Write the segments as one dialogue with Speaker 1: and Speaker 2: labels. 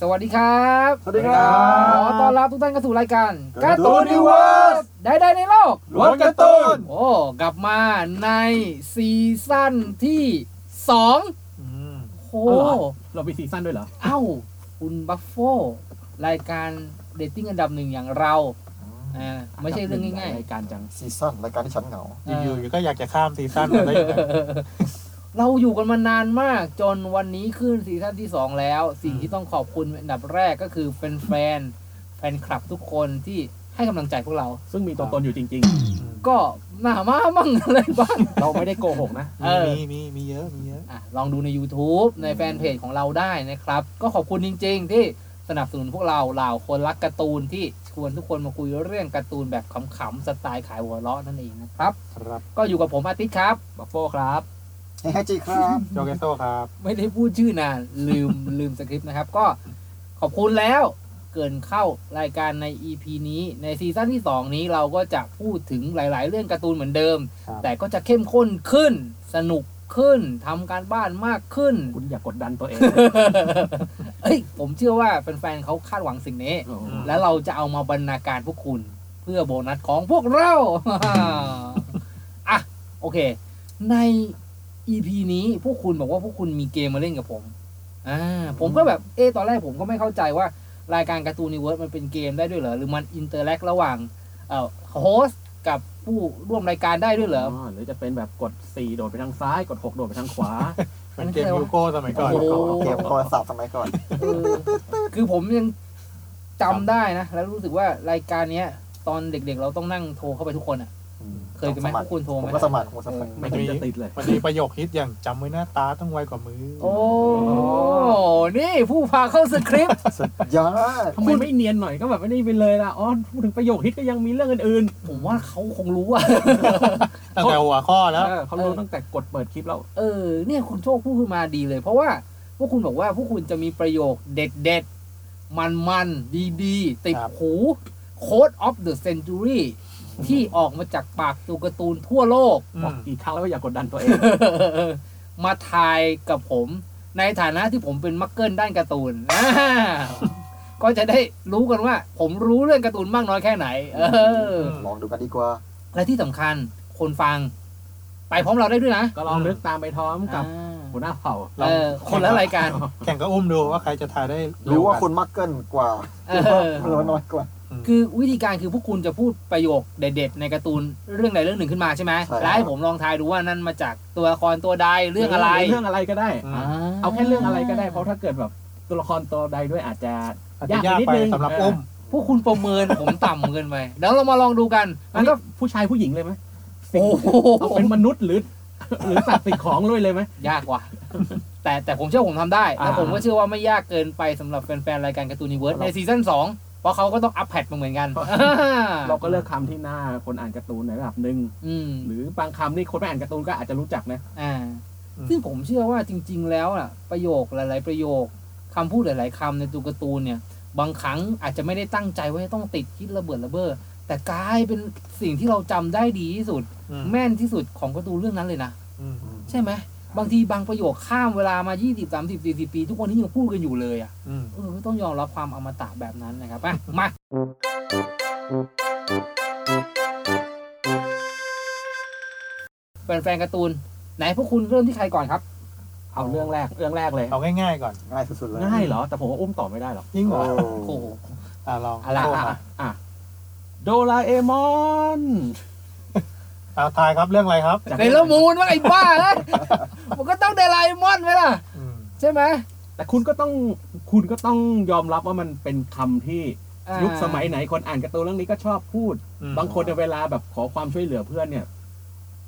Speaker 1: สวั
Speaker 2: สดีครับ
Speaker 3: สวัสดีครับ
Speaker 2: ขอต้อนรับทุกท่านเข้าสู่รายการ
Speaker 3: การ์ตูนนิเวิร์ส
Speaker 2: ใดๆในโลก
Speaker 1: ล้วนการ์ตูน
Speaker 2: โอ้กลับมาในซีซั่นที่สองโอ้
Speaker 4: เอาเหรอเรามีซีซั่นด้วยเหรอ
Speaker 2: เอ้าคุณบัฟโฟรายการเรตติ้งอันดับหนึ่งอย่างเราอ่าไม่ใช่เรื่องง่าย
Speaker 4: รายการจัง
Speaker 3: ซีซั่นรายการที่ฉันเหงา
Speaker 2: ๆ
Speaker 5: อยู่ๆก็อยากจะข้ามซีซั่นมาได้ยังไง
Speaker 2: เราอยู่กันมานานมากจนวันนี้ขึ้นซีซั่นที่ 2 แล้ว สิ่งที่ต้องขอบคุณอันดับแรกก็คือแฟนแฟนๆแฟนคลับทุกคนที่ให้กำลังใจพวกเรา
Speaker 4: ซึ่งมีตัวตนอยู่จริง
Speaker 2: ก็หน้ามามั่งอะไรบ้าง
Speaker 4: ๆ เราไม่ได้โกหกนะ
Speaker 2: เออ
Speaker 5: มีมีมีเยอะมีเยอะ
Speaker 2: อะลองดูใน YouTube ในแฟนเพจของเราได้นะครับ ก็ขอบคุณจริง ๆ ที่สนับสนุนพวกเราเหล่าคนรักการ์ตูนที่ชวนทุกคนมาคุยเรื่องการ์ตูนแบบขำๆสไตล์ขายหัวเราะนั่นเองนะครับ
Speaker 5: ครับ
Speaker 2: ก็อยู่กับผมอาทิตย์ครับ
Speaker 4: บัฟโฟครับ
Speaker 3: เฮ้ยจีครับ
Speaker 5: โจเกโตครับ
Speaker 2: ไม่ได้พูดชื่อนานลืมลืมสคริปต์นะครับ ก็ขอบคุณแล้ว เกินเข้ารายการใน EP นี้ในซีซั่นที่ 2 นี้เราก็จะพูดถึงหลาย ๆ เรื่องการ์ตูนเหมือนเดิม
Speaker 5: ครับ
Speaker 2: แต่ก็จะเข้มข้นขึ้น สนุกขึ้นทำการบ้านมากขึ้น
Speaker 4: คุณอย่ากดดันตัวเอง
Speaker 2: เอ้ยผมเชื่อว่าแฟนๆเขาคาดหวังสิ่งนี้
Speaker 4: โอ้โห
Speaker 2: แล้วเราจะเอามาบรรณาการพวกคุณ เพื่อโบนัสของพวกเรา อะ โอเค ใน EP นี้พวกคุณบอกว่าพวกคุณมีเกมมาเล่นกับผม อ่า ผมก็แบบ เอ๊ะตอนแรกผมก็ไม่เข้าใจว่ารายการการ์ตูนนิเวิร์สมันเป็นเกมได้ด้วยเหรอ หรือมัน interact ระหว่าง เอ่อ host กับผู้ร่วมรายการได้ด้วยเหรอ
Speaker 4: อ๋อหรือจะเป็นแบบกด 4 โดดไปทางซ้าย กด 6 โดดไปทางขวา
Speaker 5: เป็นเกมยูโก้สมัยก่อน
Speaker 2: โอ้โห
Speaker 3: เกมโทรศัพท์สมัยก่อน
Speaker 2: เออคือผมยังจำได้นะ แล้วรู้สึกว่ารายการเนี้ย ตอนเด็กๆ เราต้องนั่งโทรเข้าไปทุกคนอะ เคยกันไหม
Speaker 3: สมัค
Speaker 2: พ
Speaker 3: ร
Speaker 2: วกคุณโทร
Speaker 3: ผ
Speaker 2: ไห
Speaker 3: ม
Speaker 2: ม
Speaker 3: ก็สมัครผมก็สมัคร
Speaker 4: ไม่เห็นจะติดเลย
Speaker 5: มันมีประโยคฮิตอย่างจำไว้หน้าตาต้องไวกว่ามือ
Speaker 2: โอ้นี่ผู้พาเข้าสคริปต์
Speaker 3: สุดยอด
Speaker 4: ทำไมไม่เนียนหน่อยก็แบบไม่ได้ไปเลยล่ะอ๋อพูดถึงประโยคฮิตก็ยังมีเรื่องอื่น
Speaker 2: ผมว่าเขาคงรู้อะ
Speaker 5: ตั้งแต่หัวข้อ
Speaker 4: ๆ
Speaker 5: แล้ว
Speaker 4: เออเขารู้ตั้งแต่กดเปิดคลิปแล้ว
Speaker 2: เออ เนี่ยคุณโชคพูดขึ้นมาดีเลย เพราะว่าพวกคุณบอกว่าพวกคุณจะมีประโยคเด็ดๆมันๆดีๆติด
Speaker 5: ครับ
Speaker 2: หู Code of the Century ที่ออกมาจากปากตัวการ์ตูนทั่วโลก
Speaker 5: อื
Speaker 4: บอก
Speaker 5: ม
Speaker 4: กี่ครั้งแล้วว่าอย่ากดดันตัวเอง
Speaker 2: มาทายกับผม ในฐานะที่ผมเป็นมักเกิลด้านการ์ตูนอ่าก็จะได้รู้กันว่า ผมรู้เรื่องการ์ตูนมากน้อยแค่ไหน เออ
Speaker 3: ลองดูกันดีกว่า
Speaker 2: และที่สำคัญคนฟัง ไปพร้อมเราได้ด้วยนะ
Speaker 4: ก็ลองนึกตามไปพร้อมกับ
Speaker 2: อ่า
Speaker 4: หัวหน้าเผ่า
Speaker 2: เออคนละรายการ
Speaker 5: แข่งก็อุ้มดูว่าใครจะทายได้
Speaker 3: หรือว่าคุณมักเกิลกว่า
Speaker 2: เออ
Speaker 3: หรือว่าน้อยกว่า
Speaker 2: คือวิธีการคือพวกคุณจะพูดประโยคเด็ด ๆ ในการ์ตูนเรื่องใดเรื่องหนึ่งขึ้นมาใช่ไหม
Speaker 3: ใช่
Speaker 2: แล้วให้ผมลองทายดูว่านั่นมาจากตัวละครตัวใดเรื่องอะไร
Speaker 4: เรื่องอะไรก็ได้
Speaker 5: อืม
Speaker 2: อ่า
Speaker 4: เอาแค่เรื่องอะไรก็ได้เพราะถ้าเกิดแบบตัวละครตัวใดด้วยอาจจะ
Speaker 5: อาจจะยากไปสำหรับอุ้ม
Speaker 2: พวกคุณประเมินผมต่ำเกินไปเดี๋ยวเรามาลองดูกัน
Speaker 4: มั
Speaker 2: มันน
Speaker 4: ก็
Speaker 2: ก็
Speaker 4: ผู้ชายผู้หญิงเลยไหม
Speaker 2: โอ้โห
Speaker 4: เอาเป็นมนุษย์หรือ หรือสัตว์สิ่งของด้วยเลยไหม
Speaker 2: ยากกว่าแต่แต่ผมเชื่อผมทำได้ แล้ว
Speaker 4: อ่า
Speaker 2: ผมก็เชื่อว่าไม่ยากเกินไปสำหรับแฟนๆรายการการ์ตูนนิเวิร์สในซีซั่น2 เพราะเขาก็ต้องอัปเดตมาเหมือนกัน
Speaker 4: เราก็เลือกคำที่น่าคนอ่านการ์ตูนในระดับหนึ่ง
Speaker 2: อืม
Speaker 4: หรือบางคำนี่คนไม่อ่านการ์ตูนก็อาจจะรู้จักนะ
Speaker 2: อ่า
Speaker 5: อืม
Speaker 2: ซึ่งผมเชื่อว่าจริง ๆ แล้วอะ ประโยคหลาย ๆ ประโยคคำพูดหลาย ๆคำในตัวการ์ตูนเนี่ย บางครั้งอาจจะไม่ได้ตั้งใจว่าจะต้องติดคิดระเบิดระเบ้อแต่กลายเป็นสิ่งที่เราจำได้ดีที่สุด
Speaker 5: อืม
Speaker 2: แม่นที่สุดของการ์ตูนเรื่องนั้นเลยนะ
Speaker 5: อืม
Speaker 2: ใช่ไหม บางทีบางประโยคข้ามเวลามา 20 30 40 ปี ทุกวันนี้ยังพูดกันอยู่เลยอะ
Speaker 5: อืม
Speaker 2: เออต้องยอมรับความอมตะแบบนั้นนะครับอะมาแฟนๆการ์ตูน ไหนพวกคุณเริ่มที่ใครก่อนครับ
Speaker 4: เอาเรื่องแรกเรื่องแรกเลย
Speaker 5: เอาง่ายๆก่อน
Speaker 3: ง่ายสุดๆเลย
Speaker 4: ง่ายเหรอ แต่ผมว่าอุ้มต่อไม่ได้หรอก
Speaker 5: ยิ่งเหร
Speaker 3: โอ้
Speaker 5: อ
Speaker 2: โอ้โห
Speaker 5: อะลอง
Speaker 2: อะไร
Speaker 5: โทษ
Speaker 4: อะ
Speaker 5: มา
Speaker 4: อะโดราเอมอน
Speaker 5: เอาทายครับเรื่องอะไรครับ
Speaker 4: จาก
Speaker 2: เซเลอร์มูนว่าไอ้บ้าเอ้ยมันก็ต้องโดราเอมอนไหมล่ะ
Speaker 5: อืม
Speaker 2: ใช่ไหม
Speaker 4: แต่คุณก็ต้องคุณก็ต้องยอมรับว่ามันเป็นคำที่
Speaker 2: อ่า
Speaker 4: ยุคสมัยไหนคนอ่านการ์ตูนเรื่องนี้ก็ชอบพูด
Speaker 5: อืม
Speaker 4: บางคนในยเวลาแบบขอความช่วยเหลือเพื่อนเนี่ย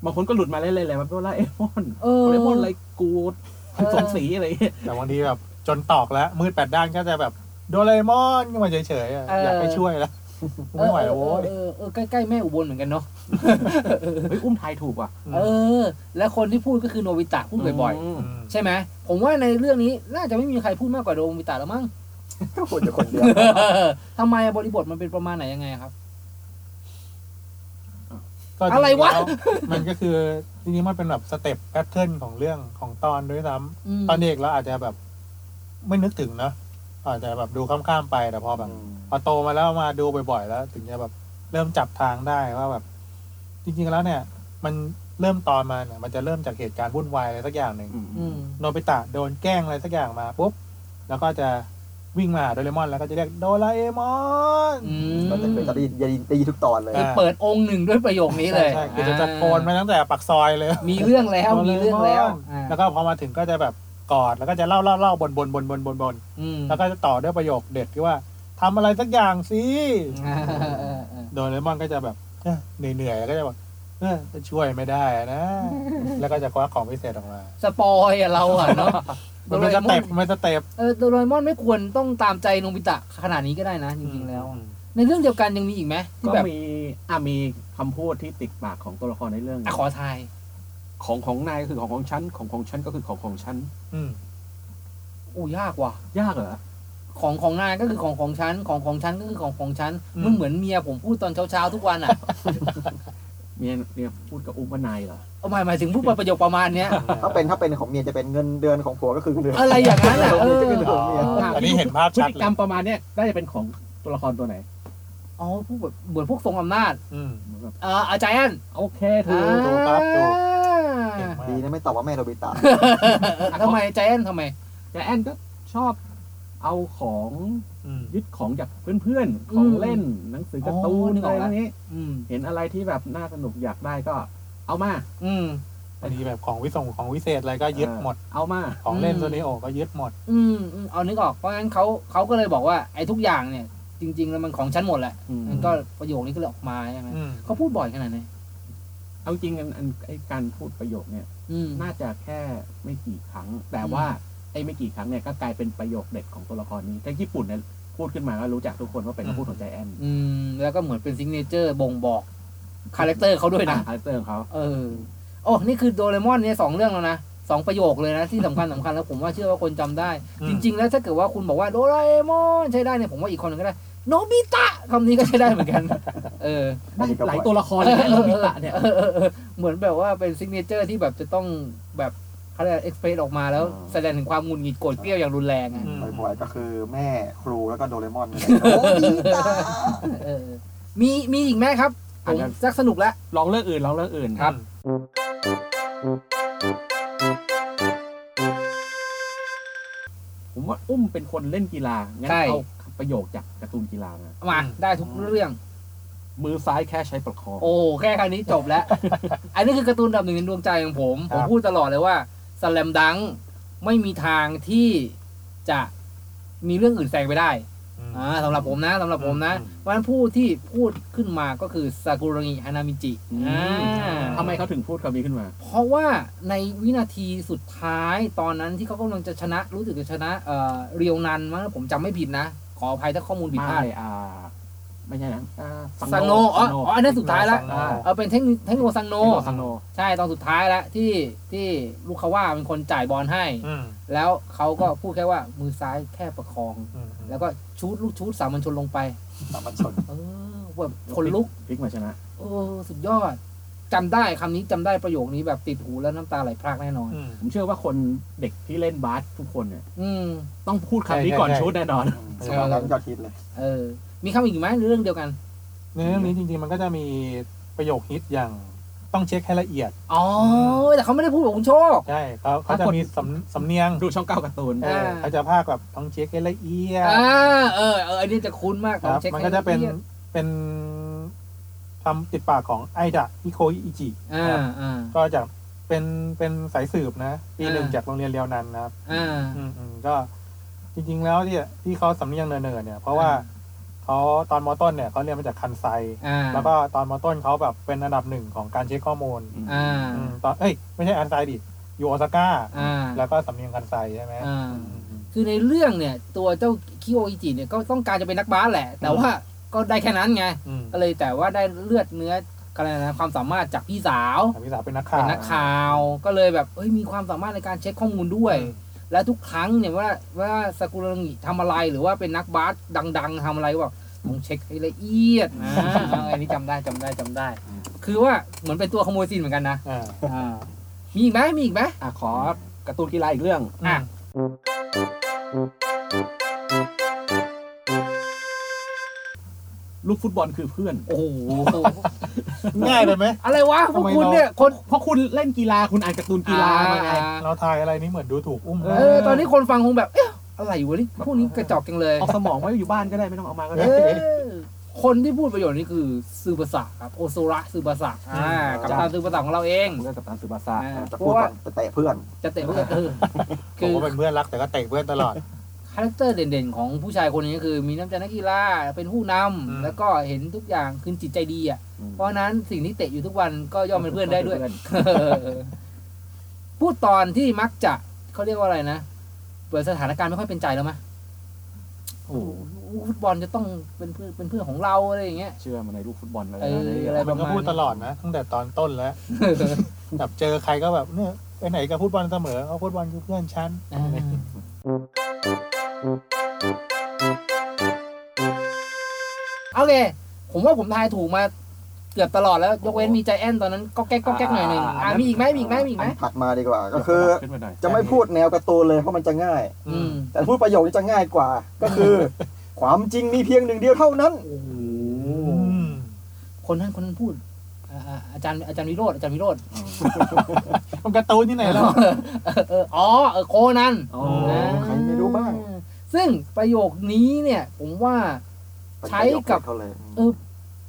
Speaker 4: บางคนก็หลุดมาเล่นๆเลยแบบโดราเอมอน
Speaker 2: เอ
Speaker 4: โด
Speaker 2: อ
Speaker 4: ราเอมอนอะไรกู
Speaker 2: เออ
Speaker 4: สงสีอะไรอย่างเงี้ย
Speaker 5: แต่บางทีแบบจนตอกแล้วมืดแปดด้านก็จะแบบโดเรมอนก็มาเฉยๆอะอยากไปช่วยแล้ว
Speaker 2: ค
Speaker 5: กู ไม่ไหวแล้วโว้ย
Speaker 2: เออเออเออใกล้ๆแม่อุบลเหมือนกันเนาะ
Speaker 4: เฮ้ยอุ้มทายถูกว่ะ
Speaker 2: เออ และคนที่พูดก็คือโนบิตะพูดบ่อย
Speaker 4: ม
Speaker 5: อืม
Speaker 2: ๆใช่ไหมผมว่าในเรื่องนี้น่าจะไม่มีใครพูดมากกว่าโนบิตะแล้วมั้ง
Speaker 3: ก็ควรจะคนเดียว
Speaker 2: ทำไมอะบริบทมันเป็นประมาณไหนยังไงครับ
Speaker 5: ก็
Speaker 2: อะไรวะ
Speaker 5: จงๆแล้มันก็คือจริงๆมันเป็นแบบ step pattern ของเรื่องของตอนด้วยซ้ำ
Speaker 2: อืม
Speaker 5: ตอนเด็กเราอาจจะแบบ ไม่นึกถึงนะ อาจจะแบบดูข้ามๆไปแต่พอแบบพอโตมาแล้วมาดูบ่อยๆแล้ว ถึงจะแบบเริ่มจับทางได้ว่าแบบ จริงๆแล้วเนี่ย มันเริ่มตอนมาเนี่ยมันจะเริ่มจากเหตุการณ์วุ่นวายอะไรสักอย่างหนึ่ง
Speaker 4: อืม
Speaker 2: อืม
Speaker 5: โนบิตะโดนแกล้งอะไรสักอย่างมาปุ๊บแล้วก็จะวิ่งมาหาโดเรมอนแล้วก็จะเรียกโดราเอมอน
Speaker 2: อืม
Speaker 3: ก็จะเป็นจะได้ยินได้ยินได้ยินทุกตอนเลย
Speaker 2: คือเปิดองก์หนึ่งด้วยประโยคนี้เลย
Speaker 5: ใช่คือจะตะโกนมาตั้งแต่ปากซอยเลย
Speaker 2: มีเรื่องแล้วมีเรื่องแล้วอ่า
Speaker 5: แล้วก็พอมาถึงก็จะแบบ กอดแล้วก็จะเล่าเล่าเล่าบ่นบ่นบ่นบ่นบ่นบ่น
Speaker 2: อืม
Speaker 5: แล้วก็จะต่อด้วยประโยคเด็ดที่ว่าทำอะไรสักอย่างสิ
Speaker 2: อ่าเออเออเออ
Speaker 5: โดเรมอนก็จะแบบเอ้อเหนื่อยๆแล้วก็จะบอกเออช่วยไม่ได้นะ แล้วก็จะคว้าของพิเศษออกมา
Speaker 2: spoil อะเราอะเนาะ
Speaker 5: มันเป็น step มันเป็น step เอ
Speaker 2: อโดเรมอนไม่ควรต้องตามใจโนบิตะขนาดนี้ก็ได้นะ จริงๆแล้ว ในเรื่องเดียวกันยังมีอีกไหมที่
Speaker 4: ก็
Speaker 2: แบบ
Speaker 4: มีอะมีคำพูดที่ติดปากของตัวละครในเรื่อง
Speaker 2: อะขอทาย
Speaker 4: ของของนายก็คือของของฉันของของฉันก็คือของของฉัน
Speaker 5: อืม
Speaker 2: โอ้ยากว่ะ
Speaker 4: ยากเหรอ
Speaker 2: ของของนายก็คือของของฉันของของฉันก็คือของของฉันมันเหมือนเมียผมพูดตอนเช้าๆทุกวันอะ
Speaker 4: เมียเมียพูดกับอุ้มว่านายเหรอ
Speaker 2: เอาหมายหมายถึงพูดประโยคประมาณเนี้ย
Speaker 3: ถ้าเป็นถ้าเป็นของเมียจะเป็นเงินเดือนของผัวก็คือเงินเดือน
Speaker 2: อะไรอย่างนั้นอะ
Speaker 3: ของ
Speaker 2: เอ
Speaker 3: เมีย
Speaker 2: อ
Speaker 3: จะเป็นเงินเดือนของเมีย
Speaker 5: อันนี้เห็นภาพ
Speaker 4: พฤ
Speaker 5: ชัด
Speaker 4: ติ
Speaker 5: เล
Speaker 4: กรร
Speaker 5: ย
Speaker 4: มประมาณเนี้ยน่าจะเป็นของตัวละครตัวไหน
Speaker 2: อ๋อพูดแบบเหมือนพวกทรงอำนาจ
Speaker 5: อืม
Speaker 4: เหมือนแบบ
Speaker 2: เอออาจารย์
Speaker 4: โอเคถูก
Speaker 5: ถูกครับถูก
Speaker 2: อ่า
Speaker 5: เก่งมาก
Speaker 3: ดีนะไม่ตอบว่าแม่โนบิตะ
Speaker 2: ทำไมใจแอนทำไม
Speaker 4: แต่แอนก็ชอบเอาของ
Speaker 5: อืม
Speaker 4: ยึดของจากเพื่อนๆ ของเล่นหนังสือการ์ตู
Speaker 2: อ๋
Speaker 4: น
Speaker 2: อนึกอ
Speaker 4: อะ
Speaker 2: อก
Speaker 4: ไร
Speaker 2: แล้ว
Speaker 4: พวกนี้
Speaker 2: อืม
Speaker 4: เห็นอะไรที่แบบน่าสนุกอยากได้ก็ เอามา
Speaker 2: อืม
Speaker 5: อันนี้แบบของวิส่งของวิเศษอะไรก็ยึดหมด
Speaker 4: เอามา
Speaker 5: ของเล่น
Speaker 2: อืม
Speaker 5: โซนิโอก็ยึดหมด
Speaker 2: อืมอืมเอานึกออก เพราะงั้นเขาเขาก็เลยบอกว่าไอ้ทุกอย่างเนี่ย จริง ๆ แล้วมันของฉันหมดแหละ
Speaker 4: อืม
Speaker 2: มันก็ประโยคนี้ก็เลยออกมาใช่ไหม
Speaker 5: อืม
Speaker 2: เขาพูดบ่อยขนาดไหน
Speaker 4: เอาจริงอันอันไอการพูดประโยคเนี่ย
Speaker 2: อืม
Speaker 4: น่าจะแค่ไม่กี่ครั้ง แต่ว่าไอ้ไม่กี่ครั้งเนี่ยก็กลายเป็นประโยคเด็ดของตัวละครนี้ถ้าญี่ปุ่นเนี่ยพูดขึ้นมาก็รู้จักทุกคนว่าเป็นคำพูดของใจแอน
Speaker 2: อืม แล้วก็เหมือนเป็น signature บ่งบอก character เขาด้วยนะ
Speaker 4: คาแรคเตอร์ของเขา
Speaker 2: เออ โอ้ นี่คือโดเรมอนเนี่ยสองเรื่องแล้วนะสองประโยคเลยนะ ที่สำคัญสำคัญแล้วผมว่าเชื่อว่าคนจำได้
Speaker 5: อืม
Speaker 2: จริง ๆ แล้วถ้าเกิดว่าคุณบอกว่าโดราเอมอนใช้ได้เนี่ยผมว่าอีกคนหนึ่งก็ได้ โนบิตะคำนี้ก็ใช้ได้เหมือนกัน เออ
Speaker 4: ได้หลายตัวละครเลยนะโนบิตะเนี่ย
Speaker 2: เออเออเออเหมือนแบบว่าเป็น signature ที่แบบจะต้องแบบเขาเรียก express ออกมาแล้ว
Speaker 4: อ๋อ
Speaker 2: แสดงถึงความหงุดหงิดโกรธเกรี้ยวอย่างรุนแรงอะ
Speaker 5: อืม
Speaker 3: บ่อยๆก็คือแม่ครูแล้วก็โดเรมอนนี่แหละโอ้ดีตา
Speaker 2: เออมีมีอีกไหมครับผมสักสนุกแล้ว
Speaker 4: ลองเรื่องอื่นลองเรื่องอื่น
Speaker 2: ครับ
Speaker 4: ผมว่าอุ้มเป็นคนเล่นกีฬางั้น
Speaker 2: ใช่
Speaker 4: เอา ประโยคจากการ์ตูนกีฬามา
Speaker 2: มาได้ทุกเรื่อง
Speaker 4: มือซ้ายแค่ใช้ประคอง
Speaker 2: โอ้แค่ครั้นี้จบแล้ว อันนี้คือการ์ตูนอันดับหนึ่งในดวงใจของผม
Speaker 5: ครั
Speaker 2: ผม
Speaker 5: บ
Speaker 2: พูดตลอดเลยว่าสแลมดังไม่มีทางที่จะมีเรื่องอื่นแซงไปได้
Speaker 5: อืม
Speaker 2: อ่าสำหรับผมนะสำหรับผมนะ
Speaker 5: อืม
Speaker 2: เพราะฉะนั้นผู้ที่พูดขึ้นมาก็คือซากุระงิฮานามิจิ
Speaker 4: อืม
Speaker 2: อ่า
Speaker 4: ทำไมเขาถึงพูดคำนี้ขึ้นมา
Speaker 2: เพราะว่าในวินาทีสุดท้ายตอนนั้นที่เขากำลังจะชนะรู้สึกจะชนะเอ่อเรียวนันมั้งผมจำไม่ผิดนะข ออภัยถ้าข้อมูลผิดพลาด
Speaker 4: ไม่อ่า ไม่ใช่นะอ่า
Speaker 2: ซังโนอ๋ออ๋ออันนั้นสุดท้ายแล้ว
Speaker 5: ซังโน
Speaker 4: อ่า
Speaker 2: เออเป็นเทคนิคเทคโนซังโน
Speaker 4: โนซังโน
Speaker 2: ใช่ตอนสุดท้ายแล้วที่ที่ลูกคาว่าเป็นคนจ่ายบอลให้
Speaker 5: อืม
Speaker 2: แล้วเขาก็พูดแค่ว่ามือซ้ายแค่ประคอง
Speaker 5: อืม
Speaker 2: แล้วก็ชูดลูกชูดสามัญชนลงไป
Speaker 3: สามัญชน
Speaker 2: เออแบบคนลุก
Speaker 4: พลิกมาชนะ
Speaker 2: เออสุดยอด จำได้คำนี้จำได้ประโยคนี้แบบติดหูแล้วน้ำตาไหลพรากแน่นอน
Speaker 5: อืม
Speaker 4: ผมเชื่อว่าคนเด็กที่เล่นบาสทุกคนเนี่ย
Speaker 2: อืม
Speaker 4: ต้องพูดคำนี้
Speaker 5: ใช่
Speaker 4: ก่อน
Speaker 5: ใช่
Speaker 4: ชุดแน่นอน
Speaker 3: สมัยนั้นยอดฮิตเลย
Speaker 2: เออ มีคำอีกไหมหรือเรื่องเดียวกัน
Speaker 5: ในเรื่องนี้จริง ๆ มันก็จะมีประโยคฮิตอย่างต้องเช็คให้ละเอียด
Speaker 2: อ๋อ แต่เขาไม่ได้พูดแบบคุณโชค
Speaker 5: ใช่เขาเขาจะมีสำสำเนียง
Speaker 4: ดูช่องเก้าการ์ตูน
Speaker 5: เออ
Speaker 2: อ่า
Speaker 5: เขาจะพากแบบต้องเช็คให้ละเอียด
Speaker 2: อ่า เออ เออ อันนี้จะคุ้นมาก
Speaker 5: ครับ
Speaker 2: ช็ค
Speaker 5: มัน
Speaker 2: ให้
Speaker 5: ก็จะเป็น
Speaker 2: ลอียด
Speaker 5: เป็น คำติดปากของไอดะฮิโคอิจิ
Speaker 2: อ่า
Speaker 5: ครับ
Speaker 2: อ่า
Speaker 5: ก็จะเป็นเป็นสายสืบนะปีหนึ่ง
Speaker 2: อ่า
Speaker 5: จากโรงเรียนเรียวนันนะครับ
Speaker 2: อ่า
Speaker 5: อืมอืมก็จริง ๆ แล้วที่ที่เขาสำเนียงเนินๆเนี่ย เพราะว่าเขาตอนมอต้นเนี่ยเขาเรียนมาจากคันไซ
Speaker 2: อ่า
Speaker 5: แล้วก็ตอนมอต้นเขาแบบเป็นอันดับหนึ่งของการเช็คข้อมูล
Speaker 2: อ่า
Speaker 5: อืมตอนเอ้ย ไม่ใช่อันไซดิอยู่โอซาก้า
Speaker 2: อ่า
Speaker 5: แล้วก็สำเนียงคันไซใช่ไหม
Speaker 2: อ่า
Speaker 5: อืมอืม
Speaker 2: คือในเรื่องเนี่ย ตัวเจ้าคิโออิจิเนี่ยก็ต้องการจะเป็นนักบาสแหละ แต่ว่า ก็ได้แค่นั้นไง
Speaker 5: อืม
Speaker 2: ก็เลยแต่ว่าได้เลือดเนื้ออะไรนะความสามารถจากพี่สาว
Speaker 5: แต่พี่สาวเป็นนักข่า
Speaker 2: เป็
Speaker 5: วน
Speaker 2: นักข่าว ก็เลยแบบเอ้ยมีความสามารถในการเช็คข้อมูลด้วย
Speaker 5: อืม
Speaker 2: และทุกครั้งเนี่ยว่าว่าสกุลงิทำอะไรหรือว่าเป็นนักบาสดัง ๆทำอะไรก็บอกต้องเช็คให้ละเอียดนะเอออันนี้จำได้จำได้จำได้คือว่าเหมือนเป็นตัวขโมยซีนเหมือนกันนะ
Speaker 5: อ่า
Speaker 2: อ่ามีอีกไหมมีอีกไหม
Speaker 4: อะขอการ์ตูนกีฬาอีกเรื่อง
Speaker 2: อะ
Speaker 4: ลูกฟุตบอลคือเพื่อน
Speaker 2: โอ้โห
Speaker 5: ง่ายเลยไหม
Speaker 2: อะไรวะพวก
Speaker 5: ทำไม
Speaker 2: คุณ
Speaker 5: เรา
Speaker 2: เนี่ยคน
Speaker 4: เพราะคุณเล่นกีฬาคุณอ่านการ์ตูนกีฬามาไง
Speaker 2: อ่า
Speaker 5: เราทายอะไรนี่เหมือนดูถูกอุ้ม
Speaker 2: เออตอนนี้คนฟังคงแบบ เอ๊ะอะไรวะนี่พวกนี้กระจอกจังเลย
Speaker 4: เอาสมองไว้อยู่บ้านก็ได้ไม่ต้องเอามาก็
Speaker 2: เอ
Speaker 4: ได้
Speaker 2: อคนที่พูดประโยชน์นี้คือซือภาษาครับโอโซระซือภาษาอ่ากัปตันซึบาสะของเราเอง
Speaker 4: เรื่องกัปตันซึบาสะ
Speaker 2: อ่า
Speaker 3: จะ
Speaker 2: เพ
Speaker 3: พูด
Speaker 2: ราะว่า
Speaker 3: ก่อนจะเตะเพื่อน
Speaker 2: จะเตะเพื่อนเออ
Speaker 5: บอก
Speaker 2: คือ
Speaker 5: ว่าเป็นเพื่อนรักแต่ก็เตะเพื่อนตลอด
Speaker 2: character เด่นๆ ของผู้ชายคนนี้ก็คือ มีน้ำใจนักกีฬาเป็นผู้นำ
Speaker 5: อืม
Speaker 2: แล้วก็เห็นทุกอย่างคือจิตใจดีอะ เพราะฉะนั้นสิ่งที่เตะอยู่ทุกวันก็ย่อมเป็นเพื่อนได้ด้วยพูดตอนที่มักจะเขาเรียกว่าอะไรนะเปิดสถานการณ์ไม่ค่อยเป็นใจแล้วมั้ย
Speaker 4: โอ้โห
Speaker 2: ฟุตบอลจะต้องเป็นเพื่อนเป็นเพื่อนของเราอะไรอย่างเงี้ย
Speaker 4: เชื่อมาในลูกฟุตบอลอะไร
Speaker 2: เอออะไร
Speaker 5: มันก็พูดตลอดนะตั้งแต่ตอนต้นแล้วแบบเจอใครก็แบบเนี่ยไปไหนกับฟุตบอลเสมอเอาฟุตบอลคือเพื่อนฉัน
Speaker 2: อ่าโอเค ผมว่าผมทายถูกมาเกือบตลอดแล้ว ยกเว้นมีใจแอนตอนนั้นก็แก๊กก็แก๊กหน่อยหนึ่งอ่ามีอีกไหมมีอีกไหมมีอีกไหม
Speaker 3: อันถัดมาดีกว่า ก็คือ
Speaker 4: ขึ้นมาหน่อย
Speaker 3: จะไม่พูดแนวการ์ตูนเลยเพราะมันจะง่าย
Speaker 2: อืม
Speaker 3: แต่พูดประโยคนี้จะง่ายกว่า ก็คือ ความจริงมีเพียงหนึ่งเดียวเท่านั้น
Speaker 2: โอ้โห
Speaker 5: อืม
Speaker 2: คนนั้นคนนั้นพูดอ่าอ่าอาจารย์อาจารย์วิโรธอาจารย์วิโรธ
Speaker 5: มันการ์ตูนที่ไหนแล้ว
Speaker 2: เออเอออ๋อเออโคนัน
Speaker 4: อ๋อ
Speaker 2: อ่า
Speaker 3: ใครไม่รู้บ้าง
Speaker 2: ซึ่งประโยคนี้เนี่ย ผมว่า ใช้กับ
Speaker 3: เขาเลย
Speaker 2: เออ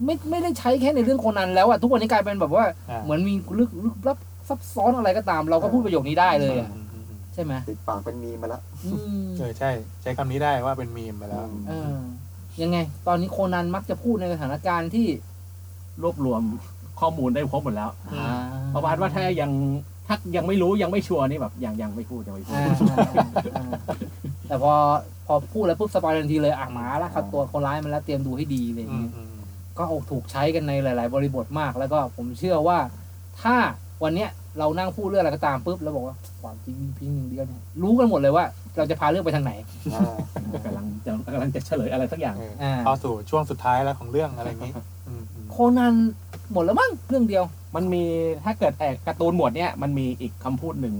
Speaker 2: ไม่ไม่ได้ใช้แค่ในเรื่องโคนันแล้วอะทุกวันนี้กลายเป็นแบบว่า
Speaker 5: อ่า
Speaker 2: เหมือนมีลึกลึกลับซับซ้อนอะไรก็ตาม เราก็พูดประโยคนี้ได้เลยอะ
Speaker 5: อืมอืมอืม
Speaker 2: ใช่ไหม
Speaker 3: ติดปากเป็นมีมไปแล้ว
Speaker 2: อืม
Speaker 5: เออใช่ ใช้คำนี้ได้ว่าเป็นมีมไปแล้ว
Speaker 2: เออยังไง ตอนนี้โคนันมักจะพูดในสถานการณ์ที่
Speaker 4: รวบรวมข้อมูลได้ครบหมดแล้ว
Speaker 5: อืม
Speaker 2: อ่า
Speaker 4: ประมาณว่าถ้ายัง ถ้ายังไม่รู้ยังไม่ชัวร์นี่แบบยังยังไม่พูดยังไม่พูด
Speaker 2: อ่าอ่าแต่พอพอพูดแล้วปุ๊บสปอยทันทีเลยอะหมาละขัดตัวคนร้ายมันแล้วเตรียมดูให้ดีอะไรอย่าง
Speaker 5: อืม
Speaker 2: เงี้ย
Speaker 5: อืม
Speaker 2: ก็ถูกใช้กันในหลาย ๆ บริบทมาก แล้วก็ผมเชื่อว่า ถ้าวันเนี้ยเรานั่งพูดเรื่องอะไรก็ตามปุ๊บแล้วบอกว่าความจริงมีเพียงหนึ่งเดียวเนี่ยรู้กันหมดเลยว่าเราจะพาเรื่องไปทางไหน
Speaker 3: อ่า
Speaker 4: กำลังจะกำลังจะเฉลยอะไรสักอย่าง
Speaker 5: เออ
Speaker 2: อ่า
Speaker 5: เข้าสู่ช่วงสุดท้ายแล้วของเรื่องอะไรอย่างนี้อืมอืม
Speaker 2: โคนันหมดแล้วมั้งเรื่องเดียว
Speaker 4: มันมีถ้าเกิดแอกการ์ตูนหมวดเนี้ยมันมีอีกคำพูดหนึ่ง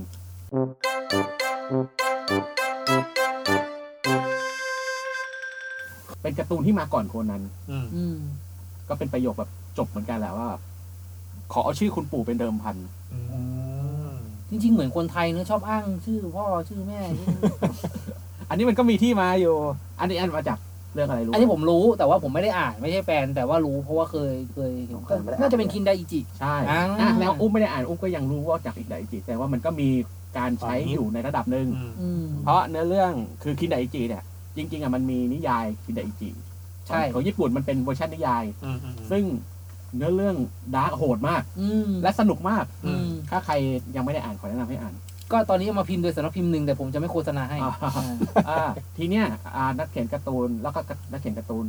Speaker 4: เป็นการ์ตูนที่มาก่อนโคนัน
Speaker 5: อืม
Speaker 2: อืม
Speaker 4: ก็เป็นประโยคแบบจบเหมือนกันแหละว่า ขอเอาชื่อคุณปู่เป็นเดิมพัน
Speaker 5: อืม
Speaker 2: จริง ๆ เหมือนคนไทยเนอะชอบอ้างชื่อพ่อชื่อแม่ชื่อ
Speaker 4: อันนี้มันก็มีที่มาอยู่ อันนี้อันมาจาก เรื่องอะไรรู้
Speaker 2: อันนี้ผมรู้แต่ว่าผมไม่ได้อ่านไม่ใช่แฟน แต่ว่ารู้เพราะว่าเคยเคยเห็นก็น่าจะเป็นคินไดอิจิ
Speaker 4: ใช่
Speaker 2: อ่า
Speaker 4: อะแล้วอุ้มไม่ได้อ่านอุ้มก็ยังรู้ว่าจากอีกไดจิแต่ว่ามันก็มีการใช้อยู่ในระดับหนึ่ง
Speaker 5: อืม
Speaker 2: อืม
Speaker 4: เพราะเนื้อเรื่องคือคินไดจิเนี่ย จริง ๆอะมันมีนิยายคินไดจิ
Speaker 2: ใช่
Speaker 4: ของญี่ปุ่นมันเป็นเวอร์ชันนิยาย
Speaker 5: อืมอืม
Speaker 4: ซึ่งเนื้อเรื่อง dark โหดมาก
Speaker 2: อืม
Speaker 4: และสนุกมาก
Speaker 2: อืม
Speaker 4: ถ้าใครยังไม่ได้อ่านขอแนะนำให้อ่าน
Speaker 2: ก็ตอนนี้เอามาพิมพ์โดยสำนักพิมพ์หนึ่งแต่ผมจะไม่โฆษณาให้
Speaker 4: อ่า
Speaker 2: อ่า
Speaker 4: อ่าทีเนี้ยอ่านักเขียนการ์ตูนแล้วก็นักเขียนการ์ตูน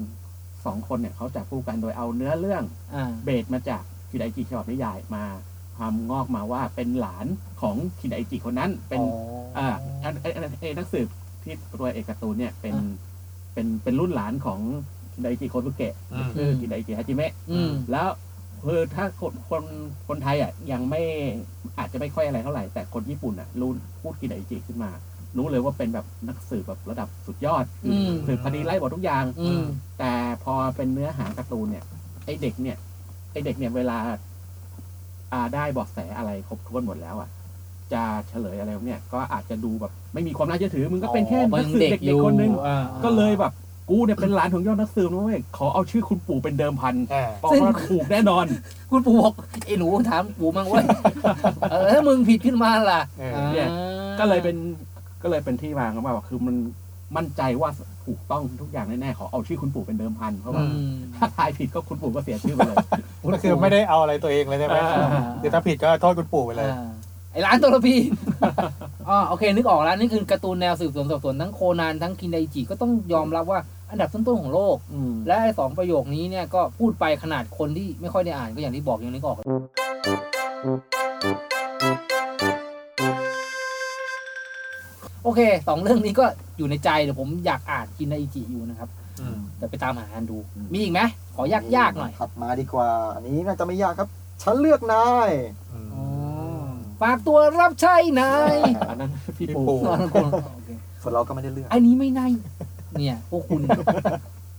Speaker 4: สองคนเนี่ยเขาจับคู่กันโดยเอาเนื้อเรื่อง
Speaker 2: อ่า
Speaker 4: base มาจากคินไดจิฉบับนิยายมาทำงอกมาว่าเป็นหลานของคินไดจิคนนั้น เป็นอ่าอันไอ้ไอ้ไอ้นักสืบที่ตัวเอกการ์ตูนเนี่ยเป็น
Speaker 2: อ่า
Speaker 4: เป็นเป็นรุ่นหลานของคินไดจิโคสุเกะ
Speaker 5: อืม
Speaker 4: คือคินไดจิฮาจิเมะ
Speaker 2: อืม
Speaker 4: แล้ว คือถ้าคนคนคนไทยอะยังไม่อาจจะไม่ค่อยอะไรเท่าไหร่ แต่คนญี่ปุ่นอะรู้พูดคินไดจิขึ้นมา รู้เลยว่าเป็นแบบนักสืบแบบระดับสุดยอด
Speaker 2: อืม
Speaker 4: สืบคดีไล่หมดทุกอย่าง
Speaker 2: อืม
Speaker 4: แต่พอเป็นเนื้อหาการ์ตูนเนี่ยไอเด็กเนี่ยไอเด็กเนี่ยเวลา อ่าได้เบอกแสอะไรครบถ้วนหมดแล้วอะ จะเฉลยอะไรพวกเนี่ยก็อาจจะดูแบบ ไม่มีความน่าเชื่อถือ มึงก็เป็นแค่
Speaker 2: อ๋อ
Speaker 4: นักสืบ
Speaker 2: เด็
Speaker 4: เด็
Speaker 2: ก
Speaker 4: ก
Speaker 2: อยู่
Speaker 4: ๆคนนึง
Speaker 2: อ่า
Speaker 4: ก็เลยแบบ กูเนี่ยเป็นหลานของยอดนักสืบนะเว้ยขอเอาชื่อคุณปู่เป็นเดิมพัน
Speaker 5: อ่า
Speaker 4: บอกว่าถูกแน่นอน
Speaker 2: คุณปู่บอกไอ้หนูถามปู่มั่งเว้ยเออถ้ามึงผิดขึ้นมาล่ะ
Speaker 5: เออ
Speaker 2: อ่า
Speaker 4: เนี่ย ก็เลยเป็นก็เลยเป็นที่มาของว่าคือมันมั่นใจว่าถูกต้องทุกอย่างแน่ๆขอเอาชื่อคุณปู่เป็นเดิมพันเพราะว่า
Speaker 2: อืม
Speaker 4: ถ้าทายผิดก็คุณปู่ก็เสียชื่อไปเลย
Speaker 5: ก็คือไม่ได้เอาอะไรตัวเองเลยใช่ไหม
Speaker 4: อ่า
Speaker 5: คือถ้าผิดก็โทษคุณปู่ไปเลย
Speaker 2: อ่าไอ้ร้านตัวละพี่อ๋อโอเค นึกออกแล้ว นี่คือการ์ตูนแนวสืบสวนสอบสวนทั้งโคนันทั้งคินไดจิก็ต้องยอมรับว่า อันดับต้นๆของโลก
Speaker 4: อืม
Speaker 2: และไอ้สองประโยคนี้เนี่ยก็พูดไปขนาดคนที่ไม่ค่อยได้อ่านก็อย่างที่บอกอย่างนี้ก็ออกโอเคสองเรื่องนี้ก็อยู่ในใจเดี๋ยวผมอยากอ่านกินไอจิอยู่นะครับ
Speaker 5: อืม
Speaker 2: แต่ไปตามหาอ่านดู มีอีกไหมขอยากยากๆหน่อย
Speaker 3: ถัดมาดีกว่า อันนี้น่าจะไม่ยากครับ ฉันเลือกนาย
Speaker 5: อืม
Speaker 2: อ๋อฝากตัวรับใช้นาย
Speaker 4: อันนั้นพี่
Speaker 5: พี่
Speaker 4: ปู
Speaker 5: ปู
Speaker 2: โอเค
Speaker 3: ส่วนเราก็ไม่ได้เลือก
Speaker 2: อันนี้ไม่น่า เนี่ย พวกคุณ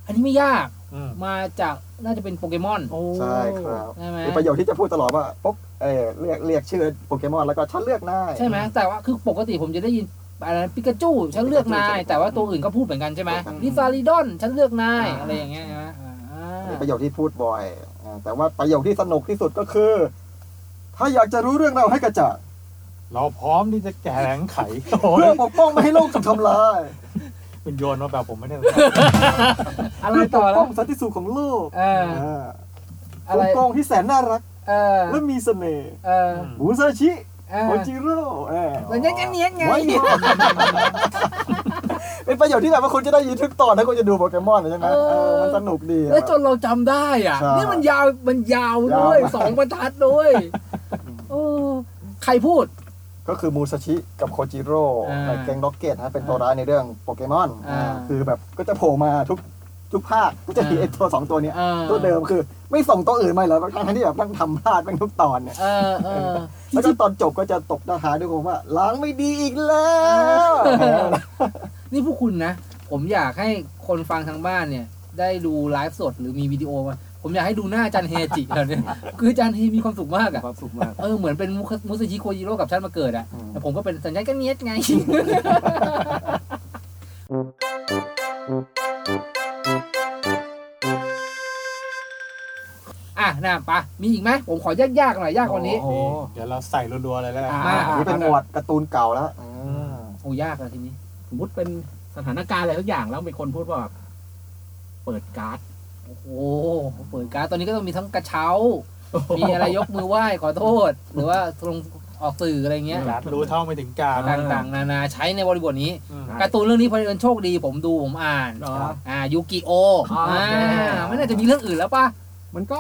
Speaker 2: อันนี้ไม่ยาก
Speaker 5: อืม
Speaker 2: มาจากน่าจะเป็นโปเกมอน
Speaker 4: โอ้
Speaker 3: ใช่ครับ
Speaker 2: ใช่ไหม
Speaker 3: เป็นประโยคที่จะพูดตลอดว่าปุ๊บเออเรียกเรียกชื่อโปเกมอนแล้วก็ฉันเลือกนาย
Speaker 2: ใช่ไหมแต่ว่าคือปกติผมจะได้ยินอะไรปิกาจูฉันเลือกนาย แต่ว่าตัวอื่นก็พูดเหมือนกันใช่ไหมลิซาริดอนฉันเลือกนายอะไรอย่างเงี้ยใช่ไหมอ่า
Speaker 3: เป็นประโยคที่พูดบ่อยอ่าแต่ว่าประโยคที่สนุกที่สุดก็คือ ถ้าอยากจะรู้เรื่องราวให้กระจ่าง
Speaker 5: เราพร้อมที่จะแกงไข โอ้
Speaker 3: เพื่อยปกป้องไม่ให้โลกถูกทำลาย
Speaker 5: คุณโยนมาแบบผมไม่ได้
Speaker 2: อะไร
Speaker 3: เพื่อป
Speaker 2: ต่อกแล้
Speaker 3: ป้
Speaker 2: ว
Speaker 3: องสันติสุขของโลก
Speaker 2: เออ
Speaker 3: อ่า
Speaker 2: อะไร
Speaker 3: องค์กองที่แสนน่ารัก
Speaker 2: เออ
Speaker 3: และมีเสน่ห์
Speaker 2: เออ
Speaker 3: มูซาชิ
Speaker 2: เออ
Speaker 3: โอจิโร่เออ
Speaker 2: แล้วเนี่ยเนี่ยไง
Speaker 3: ไว้ก่อนเป็นประโยชน์ที่แบบว่าคุณจะได้ยินทุกตอนถ้าคุณจะดูโปเกมอนใช่ไหมเออมันสนุกดี
Speaker 2: แล้วจนเราจำได้อะ
Speaker 3: ใช่
Speaker 2: นี่มันยาว มันยาวด้วย
Speaker 3: ยาวมาก
Speaker 2: สองบรรทัดด้วยโอ้ใครพูด
Speaker 3: ก็คือมูซาชิกับโคจิโร่
Speaker 2: อ่า
Speaker 3: ในแก๊งร็อกเก็ตฮะเป็นตัวร้ายในเรื่องโปเกมอน
Speaker 2: อ่า
Speaker 3: คือแบบก็จะโผล่มาทุกทุกภาคก็จะมี
Speaker 2: อ่า
Speaker 3: ไอ้ตัวสองตัวเนี้ย
Speaker 2: เออ
Speaker 3: ตัวเดิมคือ ไม่ส่งตัวอื่นมาเหรอทั้งๆที่แบบต้องทำพลาดเป็นทุกตอนเนี่ย
Speaker 2: เออเออ
Speaker 3: แล้วก็ตอนจบก็จะตกหน้าท้ายด้วยผมว่า ล้างไม่ดีอีกแล้ว
Speaker 2: นี่พวกคุณนะ ผมอยากให้คนฟังทางบ้านเนี่ย ได้ดูไลฟ์สดหรือมีวิดีโอมา ผมอยากให้ดูหน้าจันเฮจิแล้วเนี่ยคือจันเฮมีความสุขมากอะ
Speaker 4: ความสุขมาก
Speaker 2: เออเหมือนเป็นมุคมุสชิโคจิโร่กับชันมาเกิดอะ
Speaker 3: อืม
Speaker 2: แต่ผมก็เป็นสัญญาณกันเนียดไงอะนะปะมีอีกไหมผมขอยากๆหน่อยยากกว่านี้
Speaker 4: โอ้
Speaker 5: เดี๋ยวเราใส่รัวๆเลยแล้วกัน
Speaker 2: อ่า
Speaker 3: อันนี้เป็นหมวดการ์ตูนเก่าแล้ว
Speaker 2: โอ้ยากอะทีนี้
Speaker 4: สมมติเป็นสถานการณ์อะไรทุกอย่างแล้วมีคนพูดว่าแบบเปิดการ์ด
Speaker 2: โอ้โหเปิดการ์ดตอนนี้ก็ต้องมีทั้งกระเช้า มีอะไรยกมือไหว้ขอโทษ หรือว่าลงออกสื่ออะไรเงี้ย
Speaker 5: การรู้เท่าไม่ถึงการ
Speaker 2: ต่างๆ นานาใช้ในบริบทนี้
Speaker 5: อืม
Speaker 2: การ์ตูนเรื่องนี้พอดีโชคดีผมดูผมอ่าน
Speaker 4: เหรอ
Speaker 2: อ่ายูกิโอ
Speaker 4: อ๋ออ่
Speaker 2: อ่าไม่น่าจะมีเรื่องอื่นแล้วป่ะ
Speaker 4: มันก็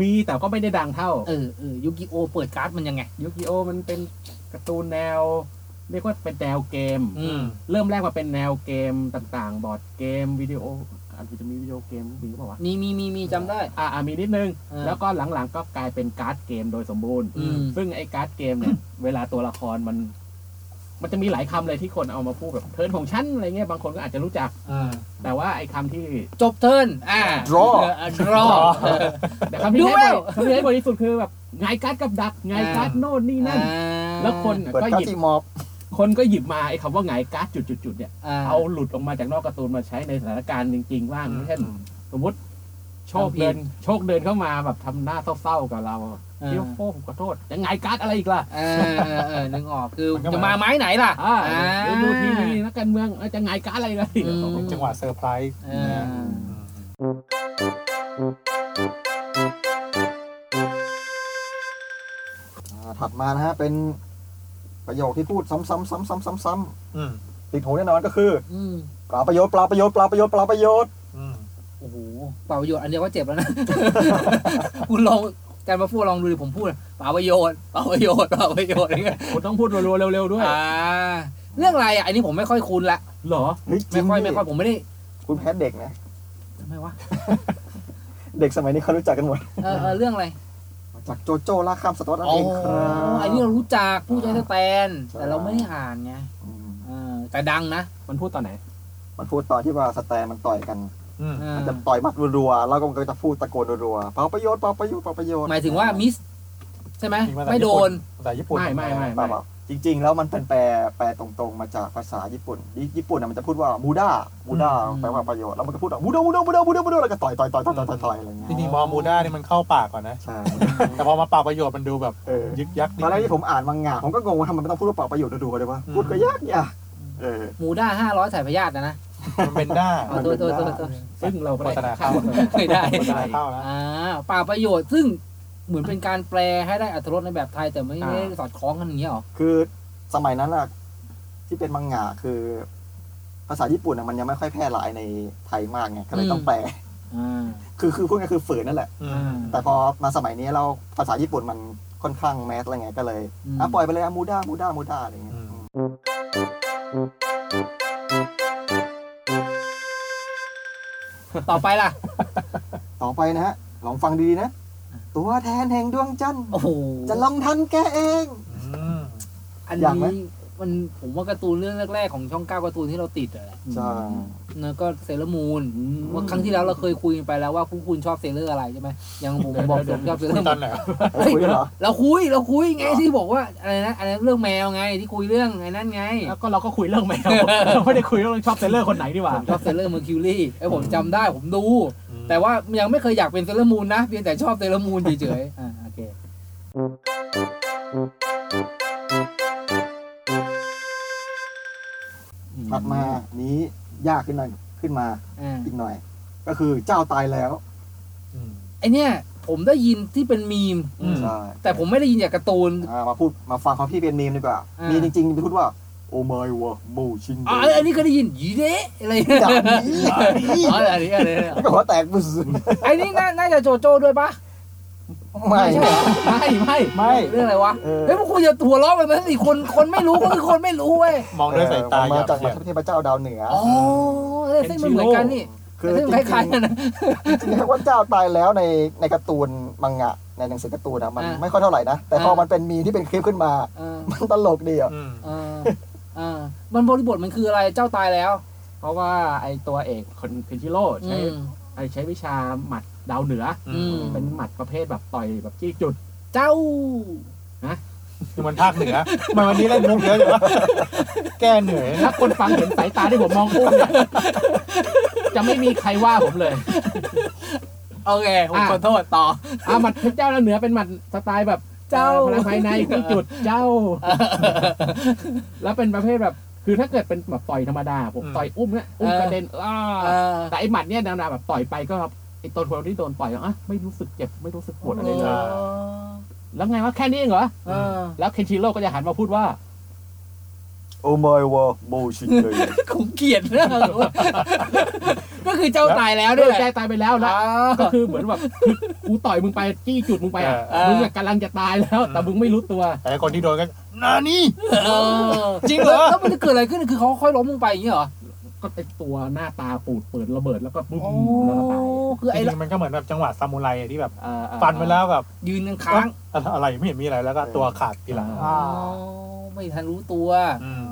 Speaker 4: มีแต่ก็ไม่ได้ดังเท่า
Speaker 2: เออเออยูกิโอเปิดการ์ดมันยังไง
Speaker 4: ยูกิโอมันเป็นการ์ตูนแนวเรียกว่าเป็นแนวเกม
Speaker 2: อืม
Speaker 4: เริ่มแรกมาเป็นแนวเกมต่างๆ บอร์ดเกมวิดีโอ อาจจะมีวิดีโอเกมมีหรือเปล่าวะ
Speaker 2: มีมีมีมีจำได้
Speaker 4: อ่าอ่ามีนิดนึง
Speaker 2: เออ
Speaker 4: แล้วก็หลังๆก็กลายเป็นการ์ดเกมโดยสมบูรณ์
Speaker 2: อืม
Speaker 4: ซึ่งไอ้การ์ดเกมเนี่ย เวลาตัวละครมัน มันจะมีหลายคำเลยที่คนเอามาพูดแบบเทิร์นของฉันอะไรเงี้ยบางคนก็อาจจะรู้จัก
Speaker 2: อ่า
Speaker 4: แต่ว่าไอ้คำที่
Speaker 2: จบเทิร์นอ่า
Speaker 3: Draw
Speaker 2: ดรอ
Speaker 4: แต่คำที่
Speaker 2: ดู
Speaker 4: ใช้
Speaker 2: แล้
Speaker 4: บ่อยวคำที่ใช้บ่อยที่สุดคือแบบไงการ์ดกับดักไงการ์ดโน่นนี่นั่นแล้วคน
Speaker 3: เปิด
Speaker 4: ก็
Speaker 3: กา
Speaker 4: หยิบ
Speaker 3: จิมอบ
Speaker 4: คนก็หยิบมาไอ้คำว่าไงการ์ดจุดๆๆเนี่ย
Speaker 2: อ่า
Speaker 4: เอาหลุดออกมาจากนอกการ์ตูนมาใช้ในสถานการณ์จริงๆบ้างเช่นสมมติโชคเดินโชคเดินเข้ามาแบบทำหน้าเศร้าๆกับเรา
Speaker 2: เออ
Speaker 4: เดี๋ยวโป้งขอโทษจะหงายการ์ดอะไรอีกล่ะ
Speaker 2: เออเออเออนึกออกคือ
Speaker 5: มันก็
Speaker 2: จะมาไม้ไหนล่ะ
Speaker 4: อ่า
Speaker 2: อ่า
Speaker 4: เดี๋ยวดูทีวีนักการเมืองเอ้ยจะหงายการ์ดอะไรกัน
Speaker 2: อืม
Speaker 5: เป็นจังหวะเซอร์ไพรส์
Speaker 2: เออ
Speaker 5: อืม
Speaker 3: อ่าถัดมานะฮะเป็น ประโยคที่พูดซ้ำๆซ้ำๆซ้ำ
Speaker 5: อืม
Speaker 3: ๆติดหูแน่นอนก็คือ
Speaker 2: อืมเป
Speaker 3: ล่าประโยชน์เปล่าประโยชน์เปล่าประโยชน์เปล่าประโยชน์
Speaker 5: อืม
Speaker 2: โอ้โหเปล่าประโยชน์อันเดียวก็เจ็บแล้วนะ คุณลองแต่มาพูดลองดูดิผมพูดเปล่าประโยชน์เปล่าประโยชน์เปล่าประโยชน์อะไรเงี้ย
Speaker 4: คุณต้องพูดรัวๆเร็วๆด้วย
Speaker 2: อ่าเรื่องอะไรอะอันนี้ผมไม่ค่อยคุ้นละ
Speaker 4: เหรอ
Speaker 3: เฮ้ยจริ
Speaker 2: ไม่
Speaker 3: ง
Speaker 2: ค่อย
Speaker 3: ดิ
Speaker 2: ไม่ค่อยผมไม่ได้
Speaker 3: คุณแพ้เด็กนะ
Speaker 2: ทำไมวะ
Speaker 3: เด็กสมัยนี้เขารู้จักกันหมด
Speaker 2: เออเออเรื่องอะไร
Speaker 3: จากโจโจ้ล่าข้ามศตวรรษร์นั่น
Speaker 2: อ๋อ
Speaker 3: เองครับ
Speaker 2: อันนี้เรารู้จักผู้ใช้ Stand
Speaker 3: ใช่
Speaker 2: แต่เราไม่ได้อ่านไง
Speaker 3: อืม
Speaker 2: เออแต่ดังนะ
Speaker 4: มันพูดตอนไหน
Speaker 3: มันพูดตอนที่ว่าสแตนมันต่อยกัน
Speaker 5: อืม
Speaker 2: เออ
Speaker 3: มันจะต่อยหมัดรัวๆแล้วก็มันก็จะพูดตะโกนรัวๆเปล่าประโยชน์เปล่าประโยชน์เปล่าประโยชน์
Speaker 2: หมายถึงว่ามิสใช่ไหม
Speaker 5: มีภาษา
Speaker 2: ไม่โดน
Speaker 5: ภาษาญี่ปุ่น
Speaker 4: ไม่ไม่ไม่
Speaker 3: เปล่าเปล่า จริง ๆ แล้วมันเป็นแปลแปลตรงๆ มาจากภาษาญี่ปุ่น ญี่ญี่ปุ่นน่ะมันจะพูดว่ามูด้ามูด้า
Speaker 2: อืม
Speaker 3: แปลว่าประโยชน์แล้วมันก็พูดว่ามูด้ามูด้ามูด้ามูด้ามูด้าแล้วก็ต่อยต่อยต่อยต่อยต่อยต่อยต่อยอะไรอย่างเงี้ย
Speaker 5: จริงๆมอมูด้านี่มันเข้าปากก่อนนะ
Speaker 3: ใช่
Speaker 5: แต่พอมาปากประโยชน์มันดูแบบ
Speaker 3: เออ
Speaker 5: ยึกยัก
Speaker 3: ตอนแรกที่ผมอ่านมังงะผมก็งงว่าทำไมมันต้องพูดว่าเปล่าประโยชน์รัวๆเลยวะพูดก็ยากยากเออ
Speaker 2: หมูด้าห้าร้อยสายพยาธินะนะ
Speaker 5: มันเป็นด้า
Speaker 2: เอาตัวตัวตัวตัว
Speaker 4: ซึ่งเราก็ได้
Speaker 5: โฆษณา
Speaker 4: ข้า
Speaker 5: เข้า
Speaker 2: ไม่ได้
Speaker 5: โฆษณาเข้าแล้ว
Speaker 2: อ่าป่าประโยชน์ซึ่ง เหมือนเป็นการแปลให้ได้อรรถรสในแบบไทยแต่ไม่ไม่ได้สอดคล้องกันอย่างเงี้ยหรอ
Speaker 3: คือสมัยนั้นอะที่เป็นมังงะคือ ภาษาญี่ปุ่นอะมันยังไม่ค่อยแพร่หลายในไทยมากไงก็เลยต้องแปล
Speaker 2: อ่า
Speaker 3: คือคือพูดง่ายๆคือฝืนนั่นแหละ
Speaker 5: อื
Speaker 2: อ่าม
Speaker 3: แต่พอมาสมัยนี้เราภาษาญี่ปุ่นมันค่อนข้าง mass อะไรเงี้ยก็เลย
Speaker 2: อืม
Speaker 3: อะปล่อยไปเลยอะมูด้ามูด้ามูด้าอะไรเงี้ย
Speaker 2: ต่อไปล่ะ
Speaker 3: ต่อไปนะฮะ ลองฟังดีๆนะ ตัวแทนแห่งดวงจันทร์
Speaker 2: โอ้โห
Speaker 3: จะลงทัณฑ์แกเอง
Speaker 5: อืม
Speaker 2: อัน
Speaker 3: อยากไหม
Speaker 2: นี้มันผมว่าการ์ตูนเรื่องแรกๆของช่องเก้าการ์ตูนที่เราติดอะแหละ
Speaker 3: ใช่
Speaker 2: เนอะก็เซเลอร์มูนว่าครั้งที่แล้วเราเคยคุยกันไปแล้วว่าผู้คุณชอบเซเลอร์อะไรใช่ไหมยังผมบอกผมชอบเซเลอ
Speaker 5: คุย
Speaker 2: ร์
Speaker 5: ตอนไหนวะ
Speaker 3: เฮ้ยคุยด้วยเหรอ
Speaker 2: เราคุยเราคุยไงที่บอกว่าอะไรนะอะไรเรื่องแมวไงที่คุยเรื่องไอ้นั่นไง
Speaker 4: แล้วก็เราก็คุยเรื่องแมว เราไม่ได้คุยเรื่องชอบเซเลอร์คนไหนดีกว่า
Speaker 2: ผมชอบเซเลอร์เมอร์คิวรี่ไอ้ผมจำได้ผมดู แต่ว่ายังไม่เคยอยากเป็นเซเลอร์มูนนะเพียงแต่ชอบเซเลอร์มูนเฉยๆอ่าโอเค
Speaker 3: ถัดมานี้ยากขึ้นหน่อยขึ้นมา
Speaker 2: อ่า
Speaker 3: อีกหน่อย ก็คือเจ้าตายแล้ว
Speaker 5: อืม
Speaker 2: ไอเนี้ยผมได้ยินที่เป็นมีม
Speaker 5: อืม
Speaker 3: ใช่
Speaker 2: แต่ผมไม่ได้ยินจากการ์ตูน
Speaker 3: อ่ามาพูดมาฟังของพี่เป็นมีมดีกว่า
Speaker 2: อ่ามี
Speaker 3: มีจริงๆพูดว่า โอเมยวะโมชิน
Speaker 2: อ๋ออันนี้เคยได้ยินยีเดะอะไรเงี้ย
Speaker 3: จากนี้
Speaker 2: อ๋ออันนี้อันนี้
Speaker 3: นี่ก็หัวแตกบุษ
Speaker 2: ไอ้นี่น่าน่าจะโจโจ้ด้วยปะ
Speaker 3: ไม่
Speaker 2: ใช่เหรอ
Speaker 4: ไม่ไม่
Speaker 5: ไม่
Speaker 2: เรื่องอะไรวะ
Speaker 3: เออ
Speaker 2: เฮ้ยพวกคุณอย่าหัวเราะแบบนั้นสิคนคนไม่รู้ก็คือคนไม่รู้เว้ย
Speaker 5: มองด้วยสายตา
Speaker 3: เออ
Speaker 5: ห
Speaker 3: มา
Speaker 5: ยาบ
Speaker 3: จาก
Speaker 5: เยียบ
Speaker 3: เทพเจ้าดาวเหนือ
Speaker 2: อ๋อเออเส้นมันเหมือนกันนี่
Speaker 3: คือ
Speaker 2: เส้น
Speaker 3: จ
Speaker 2: ค
Speaker 3: ริง
Speaker 2: ล้ายๆกันนะ
Speaker 3: ๆจริงๆแล้วว่าเจ้าตายแล้วในในการ์ตูนมังงะในหนังสือการ์ตูนอะมัน
Speaker 2: อ่า
Speaker 3: ไม่ค่อยเท่าไหร่นะ แต่พอ
Speaker 2: อ่ามั
Speaker 3: มันเป็นมีที่เป็นคลิปขึ้นมา
Speaker 2: เออ
Speaker 3: มันตลกดีอะ
Speaker 5: อืม
Speaker 2: เออเออมันบริบทมันคืออะไรเจ้าตายแล้ว
Speaker 4: เพราะว่าไอตัวเอกคนเคนชิโร่
Speaker 2: อื
Speaker 4: ใช้
Speaker 2: ม
Speaker 4: ไอใช้วิชาหมัดดาวเหนือ
Speaker 2: อืม
Speaker 4: เป็นหมัดประเภทแบบต่อยแบบจี้จุด
Speaker 2: เจ้า
Speaker 5: คือมันภาคเหนือทำไมวันนี้เล่นมุกเยอะจังวะแก้เหนื่อย
Speaker 4: ถ้าคนฟังเห็นสายตาที่ผมมองอุ้มเนี่ยจะไม่มีใครว่าผมเลย
Speaker 2: โอเคผม
Speaker 4: อะ
Speaker 2: ขอโทษต่อ
Speaker 4: อ่าหมัดเพชรเจ้าดาวเหนือเป็นหมัดสไตล์แบบ
Speaker 2: เจ้า
Speaker 4: พลังภายในจี้จุดเจ้า แล้วเป็นประเภทแบบคือถ้าเกิดเป็นแบบต่อยธรรมดาผมต่อยอุ้มเนี่ยอุ้มกระเด็นอ้า
Speaker 2: เออ
Speaker 4: แต่ไอหมัดเนี่ยแนวๆแบบต่อยไปก็ไอตัวคนที่โดนต่อยอะไม่รู้สึกเจ็บไม่รู้สึกปวดอะไรเลยแล้วไงวะแค่นี้เองเหรอ
Speaker 2: เออ
Speaker 4: แล้วเคนชิโร่ก็จะหันมาพูดว่า
Speaker 3: โอเมยวะโมชินเลย
Speaker 2: ผมเกลียดนะก็คือเจ้าตายแล้ว
Speaker 4: เรื่
Speaker 2: ด้
Speaker 4: อ
Speaker 2: วย
Speaker 4: ง
Speaker 2: แห
Speaker 4: ใจ
Speaker 2: ละ
Speaker 4: ตายไปแล้วนะ
Speaker 2: อ่า
Speaker 4: ก็คือเหมือนแบบคือกูต่อยมึงไปจี้จุดมึงไปอะ
Speaker 2: เออ
Speaker 4: มึงอะกำลังจะตายแล้ว แต่มึงไม่รู้ตัว
Speaker 5: แต่คนที่โดนก็นานี่
Speaker 2: เออ
Speaker 5: จริงเหรอ
Speaker 2: แล้วมันจะเกิดอะไรขึ้นคือเขาค่อยล้มลงไปอย่างนี้เหรอ
Speaker 4: ก็ไอตัวหน้าตาปูดเปิดระเบิดแล้วก็ปุ๊บ
Speaker 2: โอ้
Speaker 4: แล้วก็ตาย
Speaker 2: คือ
Speaker 5: จ
Speaker 2: ไอ้
Speaker 5: ริงๆมันก็เหมือนแบบจังหวะซามูไรอะที่แบบ
Speaker 4: เออเออ
Speaker 5: ฟันไปแล้วแบบ
Speaker 2: ยืนค้าง
Speaker 5: อะไรไม่เห็นมีอะไรแล้วก็ตัวขาดทีหลัง
Speaker 2: อ๋อไม่ทันรู้ตัว
Speaker 5: อืม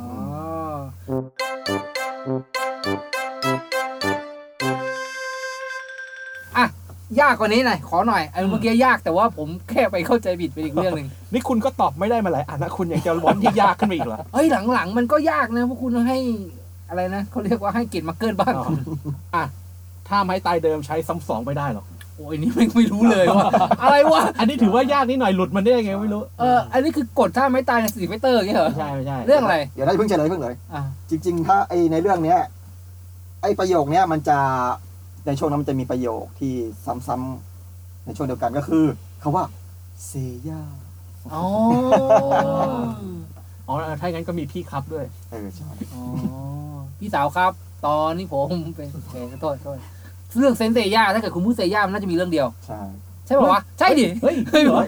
Speaker 2: อ๋ออะ ยากกว่านี้หน่อยขอหน่อยไอ้เมื่อกี้ยากแต่ว่าผมแค่ไปเข้าใจผิดไปอีกเรื่องหนึ่ง
Speaker 4: นี่คุณก็ตอบไม่ได้มาหลายอันนะคุณอยากจะร้อนที่ยากขึ้นมาอีกเหรอ
Speaker 2: เฮ้ยหลังๆ มันก็ยากนะพวกคุณให้อะไรนะเขาเรียกว่าให้เกียรติมาเกินบ้าง
Speaker 4: อ๋ออะท่าไม้ตายเดิมใช้ซ้ำสองไม่ได้หรอก
Speaker 2: โอ้ยนี่ไม่ไม่รู้เลยว่า อะไรวะ
Speaker 4: อันนี้ถือว่ายากนิดหน่อยหลุดมันได้ยังไงไม่รู้
Speaker 2: เออ อันนี้คือกดท่าไม้ตายใน Street Fighter อย่างเงี้ยเหรอ
Speaker 4: ไม่ใช่ไม่ใช่
Speaker 2: เรื่องอะไร
Speaker 3: เดี๋ยวได้เพิ่งเฉลยเพิ่งเลย
Speaker 2: อะ
Speaker 3: จริง ๆ ถ้าไอในเรื่องเนี้ยไอประโยคเนี้ยมันจะในช่วงนั้นมันจะมีประโยคที่ซ้ำๆในช่วงเดียวกันก็คือคำว่าเซย่า
Speaker 2: อ๋อ
Speaker 4: อ๋อถ้าอย่างนั้นก็มีพี่ครับด้วย
Speaker 3: เออใช่
Speaker 2: อ๋อ พี่สาวครับ ตอนนี้ผมเป็นโอเคขอโทษขอโทษ เรื่องเซนเซย่าถ้าเกิดคุณพูดเซย่ามันน่าจะมีเรื่องเดียว
Speaker 3: ใช่
Speaker 2: ใช่ป่าวะใช่ดิ
Speaker 4: เฮ้ย
Speaker 2: เฮ้ย
Speaker 4: เหรอ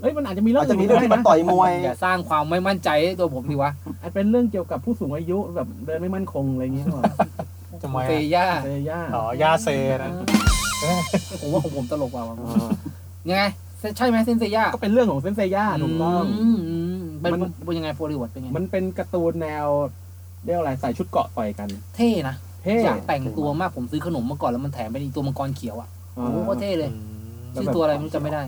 Speaker 4: เฮ้ยมันอาจจะมีเรื่อ
Speaker 3: อางจจะมีเรื่องที่มัน
Speaker 4: นะ
Speaker 3: ต่อยมวย
Speaker 2: อย่าสร้างความไม่มั่นใจให้ตัวผมดิวะ
Speaker 4: อาจเป็นเรื่องเกี่ยวกับผู้สูงอายุแบบเดินไม่มั่นคงอะไรอย่างเงี้ยหรือเปล่า
Speaker 5: ทำไม
Speaker 2: เซ
Speaker 5: อะ
Speaker 2: ย่า
Speaker 4: เซย่า
Speaker 5: อ๋อยาเซนะ
Speaker 2: ผมว่าของผมตลกกว่าวะยังไงใช่ไหมเซนเซย่า
Speaker 4: ก็เป็นเรื่องของเซนเซย่าถูกต้อง
Speaker 2: มอืมเป็น
Speaker 4: มัน
Speaker 2: เป็นยังไงโฟลิวดเป็นไง
Speaker 4: มันเป็นการ์ตูนแนวเรียกว่าอะไรใส่ชุดเกราะต่อยกัน
Speaker 2: เท่นะ
Speaker 4: เท่
Speaker 2: อยากแต่งตัวมากผมซื้อขนมมาก่อนแล้วมันแถมเป็นอีตัวมังกรเขียวอะ
Speaker 4: อ่า
Speaker 2: โอ้โหโคตรเท่เลย
Speaker 5: อืม
Speaker 2: ชื่อตัวอะไรไม่รู้จำไม่ได้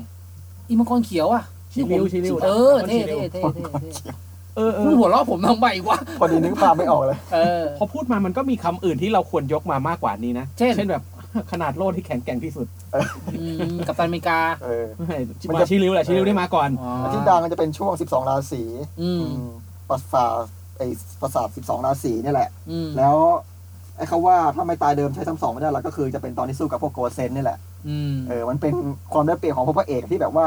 Speaker 2: อีมังกรเขียวอะ
Speaker 4: ชิริวชิริว
Speaker 2: เออ
Speaker 4: มัน
Speaker 2: เท่
Speaker 4: ชิริ
Speaker 2: เท่
Speaker 4: ว
Speaker 2: เท่เท่เท่
Speaker 4: เออเอ
Speaker 2: มึ
Speaker 4: อง
Speaker 2: หัวเราะผมทำไมวะ
Speaker 3: พอดีนึกภาพไม่ออกเลย
Speaker 2: เออ
Speaker 4: พอพูดมามันก็มีคำอื่นที่เราควรยกมามากกว่านี้นะ
Speaker 2: เช่น
Speaker 4: เช่นแบบขนาดโล่ที่แข็งแกร่งที่สุด
Speaker 2: อืมกับตันอเมริกา
Speaker 3: เออ
Speaker 4: ไม่
Speaker 3: มัน
Speaker 4: มา
Speaker 3: จะ
Speaker 4: ชิริวแหละชิริวได้มาก่อน
Speaker 2: อ๋อ
Speaker 3: ที่ดังมันจะเป็นช่วง 12 ราศี
Speaker 2: อืม
Speaker 3: อืมประสาทไอประสาท12 ราศีนี่แหละ
Speaker 2: อืม
Speaker 3: แล้วไอ้เขาว่าถ้าไม่ตายเดิมใช้ซ้ำสองไม่ได้หรอกก็คือจะเป็นตอนที่สู้กับพวกโกเซนนี่แหละ
Speaker 2: อืม
Speaker 3: เออมันเป็นความได้เปรียบของพวกพระเอกที่แบบว่า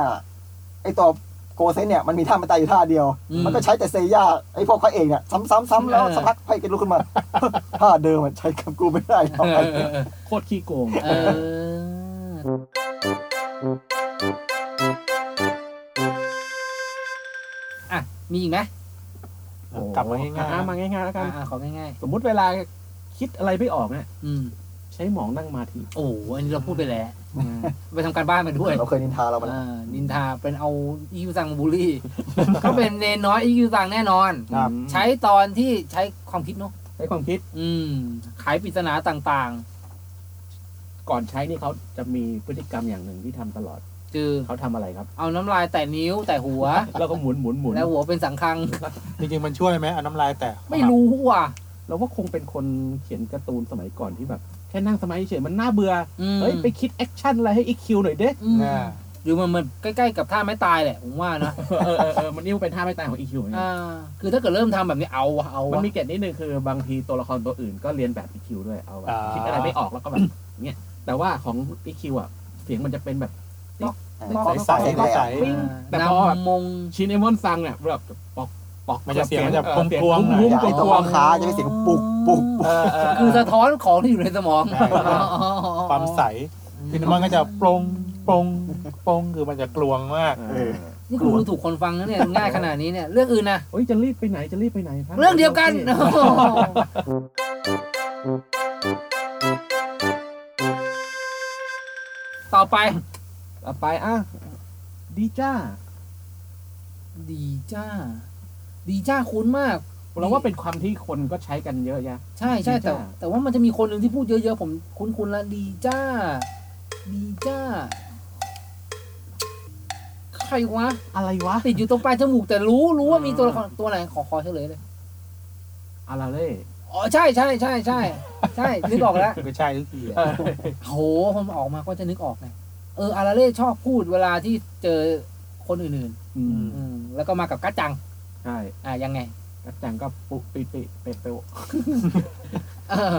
Speaker 3: ไอ้ตัวโกเซนเนี่ยมันมีท่ามันตายอยู่ท่าเดียว
Speaker 2: อืม
Speaker 3: มันก็ใช้แต่เซย่าไอ้พวกพระเอกเนี่ยซ้ำๆๆแล้ว
Speaker 2: เออ
Speaker 3: สักพักพระเอกลุกขึ้นมาท่าเดิมมันใช้กับกูไม่ได้หรอก
Speaker 2: เออเออเออ
Speaker 4: โคตรขี้โกง
Speaker 2: เอออะมีอีกไหม
Speaker 5: กลับมาง่าย
Speaker 4: อะมาง่ายๆแล้วกัน
Speaker 2: อ่าของ่าย
Speaker 4: สมมุติเวลา คิดอะไรไม่ออกเนี่ย
Speaker 2: ๆอืม
Speaker 4: ใช้หมองนั่งมาที
Speaker 2: โอ้โหอันนี้เราพูดไปแล้วไปทำการบ้านมาด้วย
Speaker 3: เราเคยนินทาเรามาแล้ว
Speaker 2: อ่านินทาเป็นเอาอีคิวซังมาบูลลี่ ก็เป็นเนนน้อยอีคิวซังแน่นอน
Speaker 5: ครับ
Speaker 4: อืม
Speaker 2: ใช้ตอนที่ใช้ความคิดเนาะ
Speaker 4: ใช้ความคิด
Speaker 2: อืมไขปริศนาต่าง
Speaker 4: ก่อนใช้นี่เขาจะมีพฤติกรรมอย่างหนึ่งที่ทำตลอด
Speaker 2: ๆ คือ
Speaker 4: เขาทำอะไรครับ
Speaker 2: เอาน้ำลายแตะนิ้วแตะหัว
Speaker 4: แล้วก็หมุนหมุนหมุน
Speaker 2: แล้วหัวเป็นสังคัง
Speaker 5: ๆจริงๆมันช่วยไหมเอาน้ำลายแตะ
Speaker 2: ไม่รู้ว่ะ
Speaker 4: เราว่าคงเป็นคนเขียนการ์ตูนสมัยก่อนที่แบบ แค่นั่งสมาธิเฉยๆมันน่าเบื่อ
Speaker 2: อืม
Speaker 4: เฮ้ยไปคิด action อะไรให้อีคิวหน่อยเด้
Speaker 2: อืม
Speaker 5: อ่า
Speaker 2: หรือมันมันใกล้ๆกับท่าไม้ตายแหละผมว่านะ
Speaker 4: เออเออเออมันนี่มันเป็นท่าไม้ตายของอีคิวเหมือนกัน
Speaker 2: อ่าคือถ้าเกิดเริ่มทำแบบนี้เอาวะเอา
Speaker 4: มัน
Speaker 2: วะ
Speaker 4: มีเกร็ดนิดนึงคือบางทีตัวละครตัวอื่นก็เลียนแบบอีคิวด้วยเอาแบบ
Speaker 5: อ่า
Speaker 4: คิดอะไรไม่ออกแล้วก็แบบเนี้ยแต่ว่าของอีคิวอะเสียงมันจะเป็นแบบ
Speaker 5: ใสๆใส
Speaker 4: ปิ้งแต่พอแบบ
Speaker 2: นำมง
Speaker 4: ชินเอมอนซังเนี่ยแบบปอก ปอก
Speaker 5: มันจะเสียงมันจะ
Speaker 4: ออ
Speaker 5: พวงๆหน่อย
Speaker 4: พุ่ง
Speaker 3: ไอ้
Speaker 4: ๆ
Speaker 3: ตัว
Speaker 4: พวง
Speaker 3: ขาจะเป็นเสียงปุกปุกปุก
Speaker 4: เออเออ
Speaker 2: คือสะท้อนของที่อยู่ในสมอง
Speaker 5: ใช่ความใสทีนี้มันก็จะโปร่งโปร่งโปร่งคือมันจะกลวงมาก
Speaker 4: เออ
Speaker 2: นี่คุณดูถูกคนฟังนะเนี่ยง่ายขนาดนี้เนี่ยเรื่องอื่นนะ
Speaker 4: เฮ้ยจะรีบไปไหนจะรีบไปไหนพั
Speaker 2: เรื่องเดียวกันต่อไป
Speaker 4: ต่อไปอะดีจ้า
Speaker 2: ดีจ้า ดีจ้าคุ้นมาก
Speaker 4: เราว่าเป็นความที่คนก็ใช้กันเยอะแยะ
Speaker 2: ใช่ใช่
Speaker 4: ดี
Speaker 2: แต่
Speaker 4: จ้า
Speaker 2: แต่ว่ามันจะมีคนหนึ่งที่พูดเยอะๆผมคุ้นๆแล้วดีจ้า ดีจ้า ใครวะ
Speaker 4: อะไรวะ
Speaker 2: ติดอยู่ตรงปลายจมูกแต่รู้รู้ว่ามีตัวละครตัวไหนขอขอเฉลยเลย
Speaker 4: อะไรเลย
Speaker 2: อ๋อใช่ใช่ใช่ใช่ใช่นึกออกแล้ว
Speaker 5: ก็ใช่ทุกทีอะ
Speaker 4: เออ
Speaker 2: โหผมออกมาก็จะนึกออกไงเอออาราเล่ชอบพูดเวลาที่เจอคนอื่น
Speaker 4: อืม
Speaker 2: ๆอืมแล้วก็มากับกัจจัง
Speaker 4: ใช่
Speaker 2: อะยังไง
Speaker 4: กัจจังก็ปุปิปิเปเปว
Speaker 2: เออ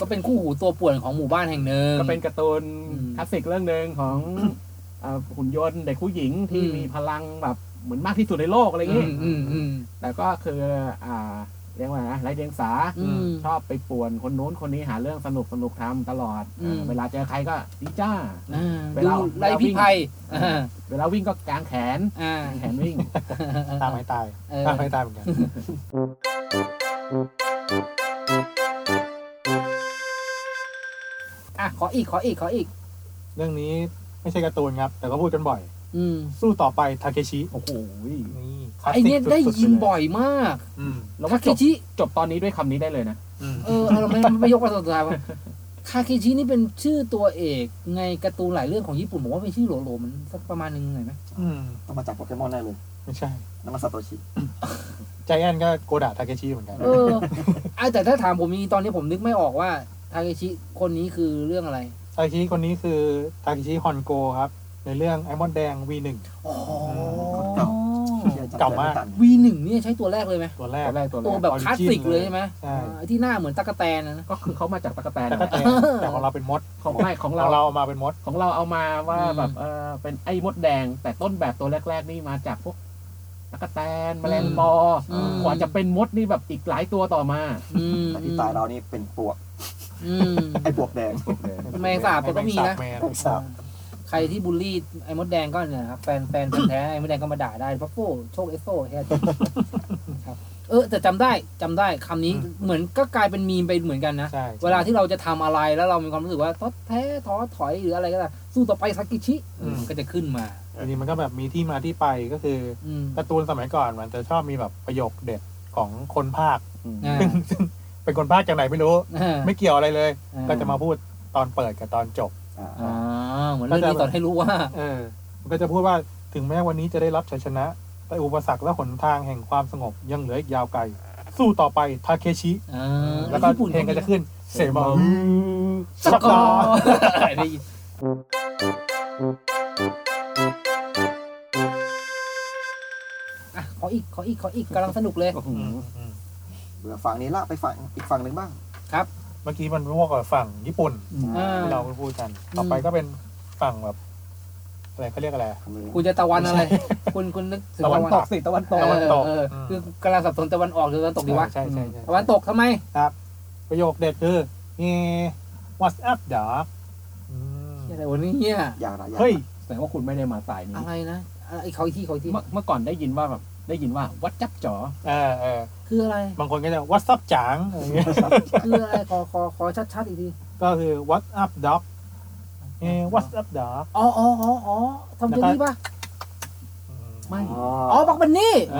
Speaker 2: ก็เป็นคู่หูตัวป่วนของหมู่บ้านแห่งหนึ่ง
Speaker 4: ก็เป็นการ์ตูน
Speaker 2: อืม
Speaker 4: คลาสสิกเรื่องหนึ่งของอ่าหุ่นยนต์เด็กผู้หญิงที่
Speaker 2: อืม
Speaker 4: มีพลังแบบเหมือนมากที่สุดในโลกอะไรอย่าง
Speaker 2: อื
Speaker 4: งี้
Speaker 2: มอืมอืม
Speaker 4: แต่ก็คืออ่า เรียกว่าไงนะไร้เดียงสา
Speaker 2: อืม
Speaker 4: ชอบไปป่วนคนนู้นคนนี้หาเรื่องสนุกสนุกทำตลอด
Speaker 2: อืม
Speaker 4: อ่าเวลาเจอใครก็ดีจ้า
Speaker 2: อ่า
Speaker 4: เว
Speaker 2: ดู
Speaker 4: ลา
Speaker 2: ไรพิภัยอ่า
Speaker 4: เวลาวิ่งก็กางแขน
Speaker 2: อ่ากา
Speaker 4: งแขนวิ่ง
Speaker 5: ตามไม่ตาย
Speaker 2: เออ
Speaker 5: ตามไม่ตายเหมือนกัน
Speaker 2: อะขออีกขออีกขออีก
Speaker 5: เรื่องนี้ไม่ใช่การ์ตูนครับ แต่ก็พูดกันบ่อย
Speaker 2: อืม
Speaker 5: สู้ต่อไปทาเคชิ
Speaker 4: โอ้โห
Speaker 5: นี่
Speaker 2: ไอเนี้ยได้ยินบ่อยมาก
Speaker 5: อืม
Speaker 4: เรา
Speaker 2: คา
Speaker 4: ว่า
Speaker 2: เค
Speaker 4: จบ
Speaker 2: ชิ
Speaker 4: จบตอนนี้ด้วยคำนี้ได้เลยนะ
Speaker 5: อืม
Speaker 2: เออเราไม่ไม่ยกมาตอนสุดท้ายวะคาเคชินี่เป็นชื่อตัวเอกในการ์ตูนหลายเรื่องของญี่ปุ่นผมว่าเป็นชื่อโหลๆมันสักประมาณนึงหน่อยไหม
Speaker 5: อืม
Speaker 3: ต้องมาจากโปเกมอนแน่เลย
Speaker 5: ไม่ใช่
Speaker 3: น้ำมันซาโตชิ
Speaker 5: ใจแอนก็โกดะทาเคชิเหมือนกัน
Speaker 2: เออไอะแต่ถ้าถามผมมีตอนนี้ผมนึกไม่ออกว่าทาเคชิคนนี้คือเรื่องอะไร
Speaker 5: ทาเคชิคนนี้คือทาเคชิฮอนโกครับ ในเรื่องไอมอนแดง V1
Speaker 2: อ๋อ
Speaker 5: เก่ามาก
Speaker 2: วีหนึ่งเนี่ยใช้ตัวแรกเลยไหม
Speaker 5: ตัวแรก
Speaker 4: ตัวแรกตัวแร
Speaker 2: ตัว
Speaker 4: ก
Speaker 2: แบบ
Speaker 5: Origin
Speaker 2: คลาสสิกเลยใช่ไหม
Speaker 5: ใช่
Speaker 2: อ่าไอ้ที่หน้าเหมือนตะกแตนนะนะ
Speaker 4: ก็คือเขามาจากตะกแตน
Speaker 5: แต่ก็แต่แต่ของเราเป็นมด
Speaker 4: ของไม่ของ
Speaker 5: ข
Speaker 4: เรา
Speaker 5: องเราเอามาเป็นมด
Speaker 4: ของเราเอามาว่า
Speaker 2: อืม
Speaker 4: แบบเออเป็นไอ้มดแดง แต่ต้นแบบตัวแรก ๆ นี่มาจากพวกตะกแตนแมลงปออ
Speaker 2: ม
Speaker 4: กว่าจะเป็นมดนี่แบบอีกหลายตัวต่อมา
Speaker 2: อืม
Speaker 3: แต่ที่ตายเรานี่เป็นปวก
Speaker 2: อืม
Speaker 3: ไอ้ปวกแดง
Speaker 2: แมงสาบก็มีนะ
Speaker 5: แมงสาบ แมน
Speaker 3: แมงสาบ
Speaker 2: ใครที่บูลลี่ไอ้มดแดงก็เนี่ยนะครับแฟนแฟนพันธุ์แท้ไอ้มดแดงก็มาด่าได้เพราะโฟโชคเอสโซแค่นี้ครับ เออแต่จำได้จำได้คำนี้เหมือนก็กลายเป็นมีมไปเหมือนกันนะ
Speaker 5: ใช่
Speaker 2: เวลาที่เราจะทำอะไรแล้วเรามีความรู้สึกว่าท้อแท้ท้อถอยหรืออะไรก็ตามสู้ต่อไปซากิชิมันก็จะขึ้นมา
Speaker 5: อันนี้มันก็แบบมีที่มาที่ไปก็คือ
Speaker 2: อืม
Speaker 5: การ์ตูนสมัยก่อนมันจะชอบมีแบบประโยคเด็ดของคนภาค
Speaker 2: อ่า
Speaker 5: ซึ่งซึ่งเป็นคนภาคจากไหนไม่รู้
Speaker 2: อ่า
Speaker 5: ไม่เกี่ยวอะไรเลย
Speaker 2: อ่า
Speaker 5: ก็จะมาพูดตอนเปิดกับตอนจบ
Speaker 3: อ่า
Speaker 2: อ่าเหมือนเรื่องนี้สอนให้รู้ว่า
Speaker 5: เออมันก็จะพูดว่าถึงแม้วันนี้จะได้รับชัยชนะ แต่อุปสรรคและหนทางแห่งความสงบยังเหลืออีกยาวไกล สู้ต่อไปทาเคชิ
Speaker 2: อ่า
Speaker 5: แล้วก็
Speaker 2: ญี่ปุ่น
Speaker 5: เพลงก็จะขึ้นเซมา
Speaker 2: สกอร์ได้ยินอะขออีกขออีกขออีกกำลังสนุกเลย
Speaker 5: อืมอืม
Speaker 3: เบื่อฝั่งนี้ละไปฝั่งอีกฝั่งหนึ่งบ้าง
Speaker 5: เมื่อกี้มันพวกกับฝั่งญี่ปุ่น
Speaker 2: อ่า
Speaker 5: ที่เราพูดกัน ต่อไปก็เป็นฝั่งแบบอะไรเขาเรียกอะไร
Speaker 2: คุณจะตะวันอะไร คุณคุณนึกถึง
Speaker 5: ตะวันตกสิตะวันตก ตะวันตก
Speaker 2: เออเออ
Speaker 5: อืม
Speaker 2: คือกำลังสับสนตะวันออกหรือตะวันตกดีวะ
Speaker 5: ใช่ใช่ใช่
Speaker 2: ตะวันตกทำไม
Speaker 5: ประโยคเด็ดคือเอ what's up dog อืม
Speaker 2: อะไรวะเนี่ย
Speaker 3: อย่างไรอย่าง
Speaker 4: เฮ้ย แสดงว่าคุณไม่ได้มาสายนี้
Speaker 2: อะไรนะอะไรไอ้เขาอีกที่เขาอีกที่
Speaker 4: เมื่อเมื่อก่อนได้ยินว่าแบบ ได้ยินว่าวัดจับจ๋อ
Speaker 5: เออเออ
Speaker 2: คืออะไร
Speaker 5: บางคนก็จะ what's up จังอะไรเงี้ย
Speaker 2: คืออะไรขอขอขอชัดๆอีกที
Speaker 5: ก็คือ what's up dog เอ what's up dog
Speaker 2: อ๋ออ๋ออ๋ออ๋อทำเจนี่ปะ
Speaker 5: อืม
Speaker 4: ไม่
Speaker 2: อ๋อบักบันนี่
Speaker 5: เอ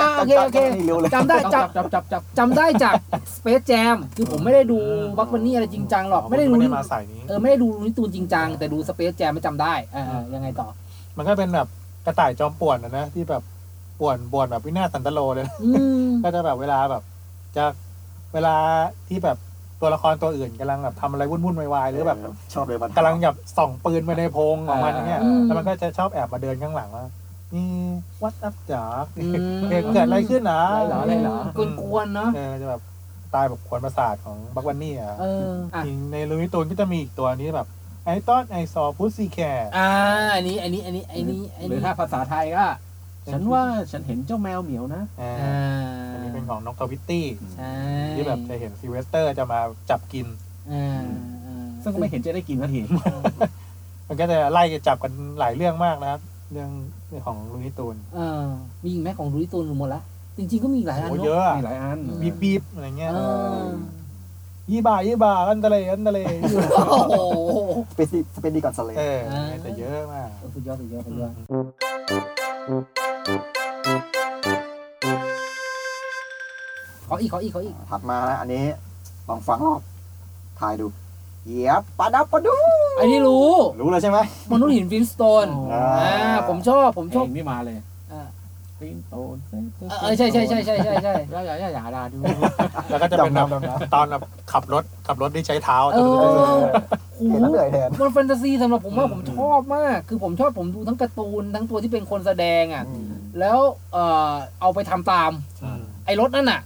Speaker 2: อ่า
Speaker 5: อ
Speaker 2: โอเคโอเค
Speaker 3: นี่เร็วเลย
Speaker 2: จำได้
Speaker 4: จับ
Speaker 2: จำ
Speaker 4: จับจับจับ
Speaker 2: จำได้จาก Space Jam คือผมไม่ได้ดู
Speaker 5: อืม
Speaker 2: บักบันนี่อะไรจริงจังหรอกไม่ได้ดู
Speaker 5: ไม่ได้มาสายนี้
Speaker 2: เออไม่ได้ดูนิตูนจริงจังแต่ดู Space Jam ไม่จำได้เออเออยังไงต่อ
Speaker 5: มันก็เป็นแบบกระต่ายจอมป่วนนะนะที่แบบ ป่วนป่วนแบบวินาศสันตโลเลยนะ
Speaker 2: อืม
Speaker 5: ก็จะแบบเวลาแบบ จะเวลาที่แบบตัวละครตัวอื่นกำลังแบบทำอะไรวุ่นวุ่นๆวายๆหรือแบบ
Speaker 3: ชอบเลยมัน
Speaker 5: กำลังแบบส่องปืนไปในโพรงของมันอย่างเงี้ย
Speaker 2: อืม
Speaker 5: แล้วมันก็จะชอบแอบมาเดินข้างหลังว่านี่ what's upจ๋า
Speaker 2: อืม
Speaker 5: เกิดอะไรขึ้นนะ
Speaker 4: อะไรเหรออะไรเหรอ
Speaker 2: กวนๆเนาะ
Speaker 5: เออจะแบบตายแบบกวนประสาทของ Bugs Bunny อะ
Speaker 2: เอออะ
Speaker 5: จริงใน Looney Tunes ก็จะมีอีกตัวนี้แบบ I thought I saw pussy cat อ่า
Speaker 2: อันนี้อันนี้อันนี้อันนี้อัน
Speaker 4: หรือ
Speaker 2: นี้
Speaker 4: ถ้าภาษาไทยก็ ฉันว่าฉันเห็นเจ้าแมวเหมียวนะ
Speaker 5: อ่า
Speaker 2: อ่า
Speaker 5: อันนี้เป็นของนกทวิตตี้
Speaker 2: ใช่
Speaker 5: ที่แบบจะเห็นซิลเวสเตอร์จะมาจับกิน
Speaker 2: อ่าอ่า
Speaker 4: ซึ่งก็ไม่เห็นจะได้กินสักที
Speaker 5: มันก็จะไล่จับกันหลายเรื่องมากนะครับ เรื่องเรื่องของ Looney Tunes
Speaker 2: เออมีอีกไหมของ Looney Tunes หมดละจริง ๆ ก็มีอีกหลายอัน
Speaker 5: โอ้
Speaker 2: เน
Speaker 5: เย
Speaker 2: อะ
Speaker 5: อะอะ
Speaker 4: มีหลายอัน
Speaker 2: อืม
Speaker 5: beep beep อะไรเงี้ย
Speaker 2: เออ
Speaker 5: arriba arriba ándale ándale
Speaker 2: โอ้โห
Speaker 3: Speedy Speedy Gonzales เอ
Speaker 5: ออ่าแต่เยอะมาก
Speaker 2: สุดยอดสุดยอดสุดยอด ขออีกขออีกขออีก
Speaker 3: ถัดมานะอันนี้ลองฟังรอบถ่ายดู yabba dabba doo
Speaker 2: อันนี้รู้
Speaker 3: รู้เลยใช่ไหม
Speaker 2: มนุษย์หิน Flintstone
Speaker 3: อ่า
Speaker 2: อ่าผมชอบผมชอบ
Speaker 4: เองนี่มาเลย
Speaker 2: อ่า
Speaker 4: Flintstone
Speaker 2: เออใช่ใช่ใช่ใช่ใช่ใช่
Speaker 4: อย่าอย่าอย่าอย่าด่าดู
Speaker 5: แล้วก็จะเป็นแบบตอนแบบขับรถขับรถที่ใช้เท้า
Speaker 2: เออโอ้โห
Speaker 3: เห็นแล้วเหนื่อยแทน
Speaker 2: มันแฟนตาซีสำหรับผมว่าผมชอบมาก คือผมชอบผมดูทั้งการ์ตูนทั้งตัวที่เป็นคนแสดงอะ แล้วเออเอาไปทำตาม
Speaker 5: อืม
Speaker 2: ไอ้รถนั่นน่ะ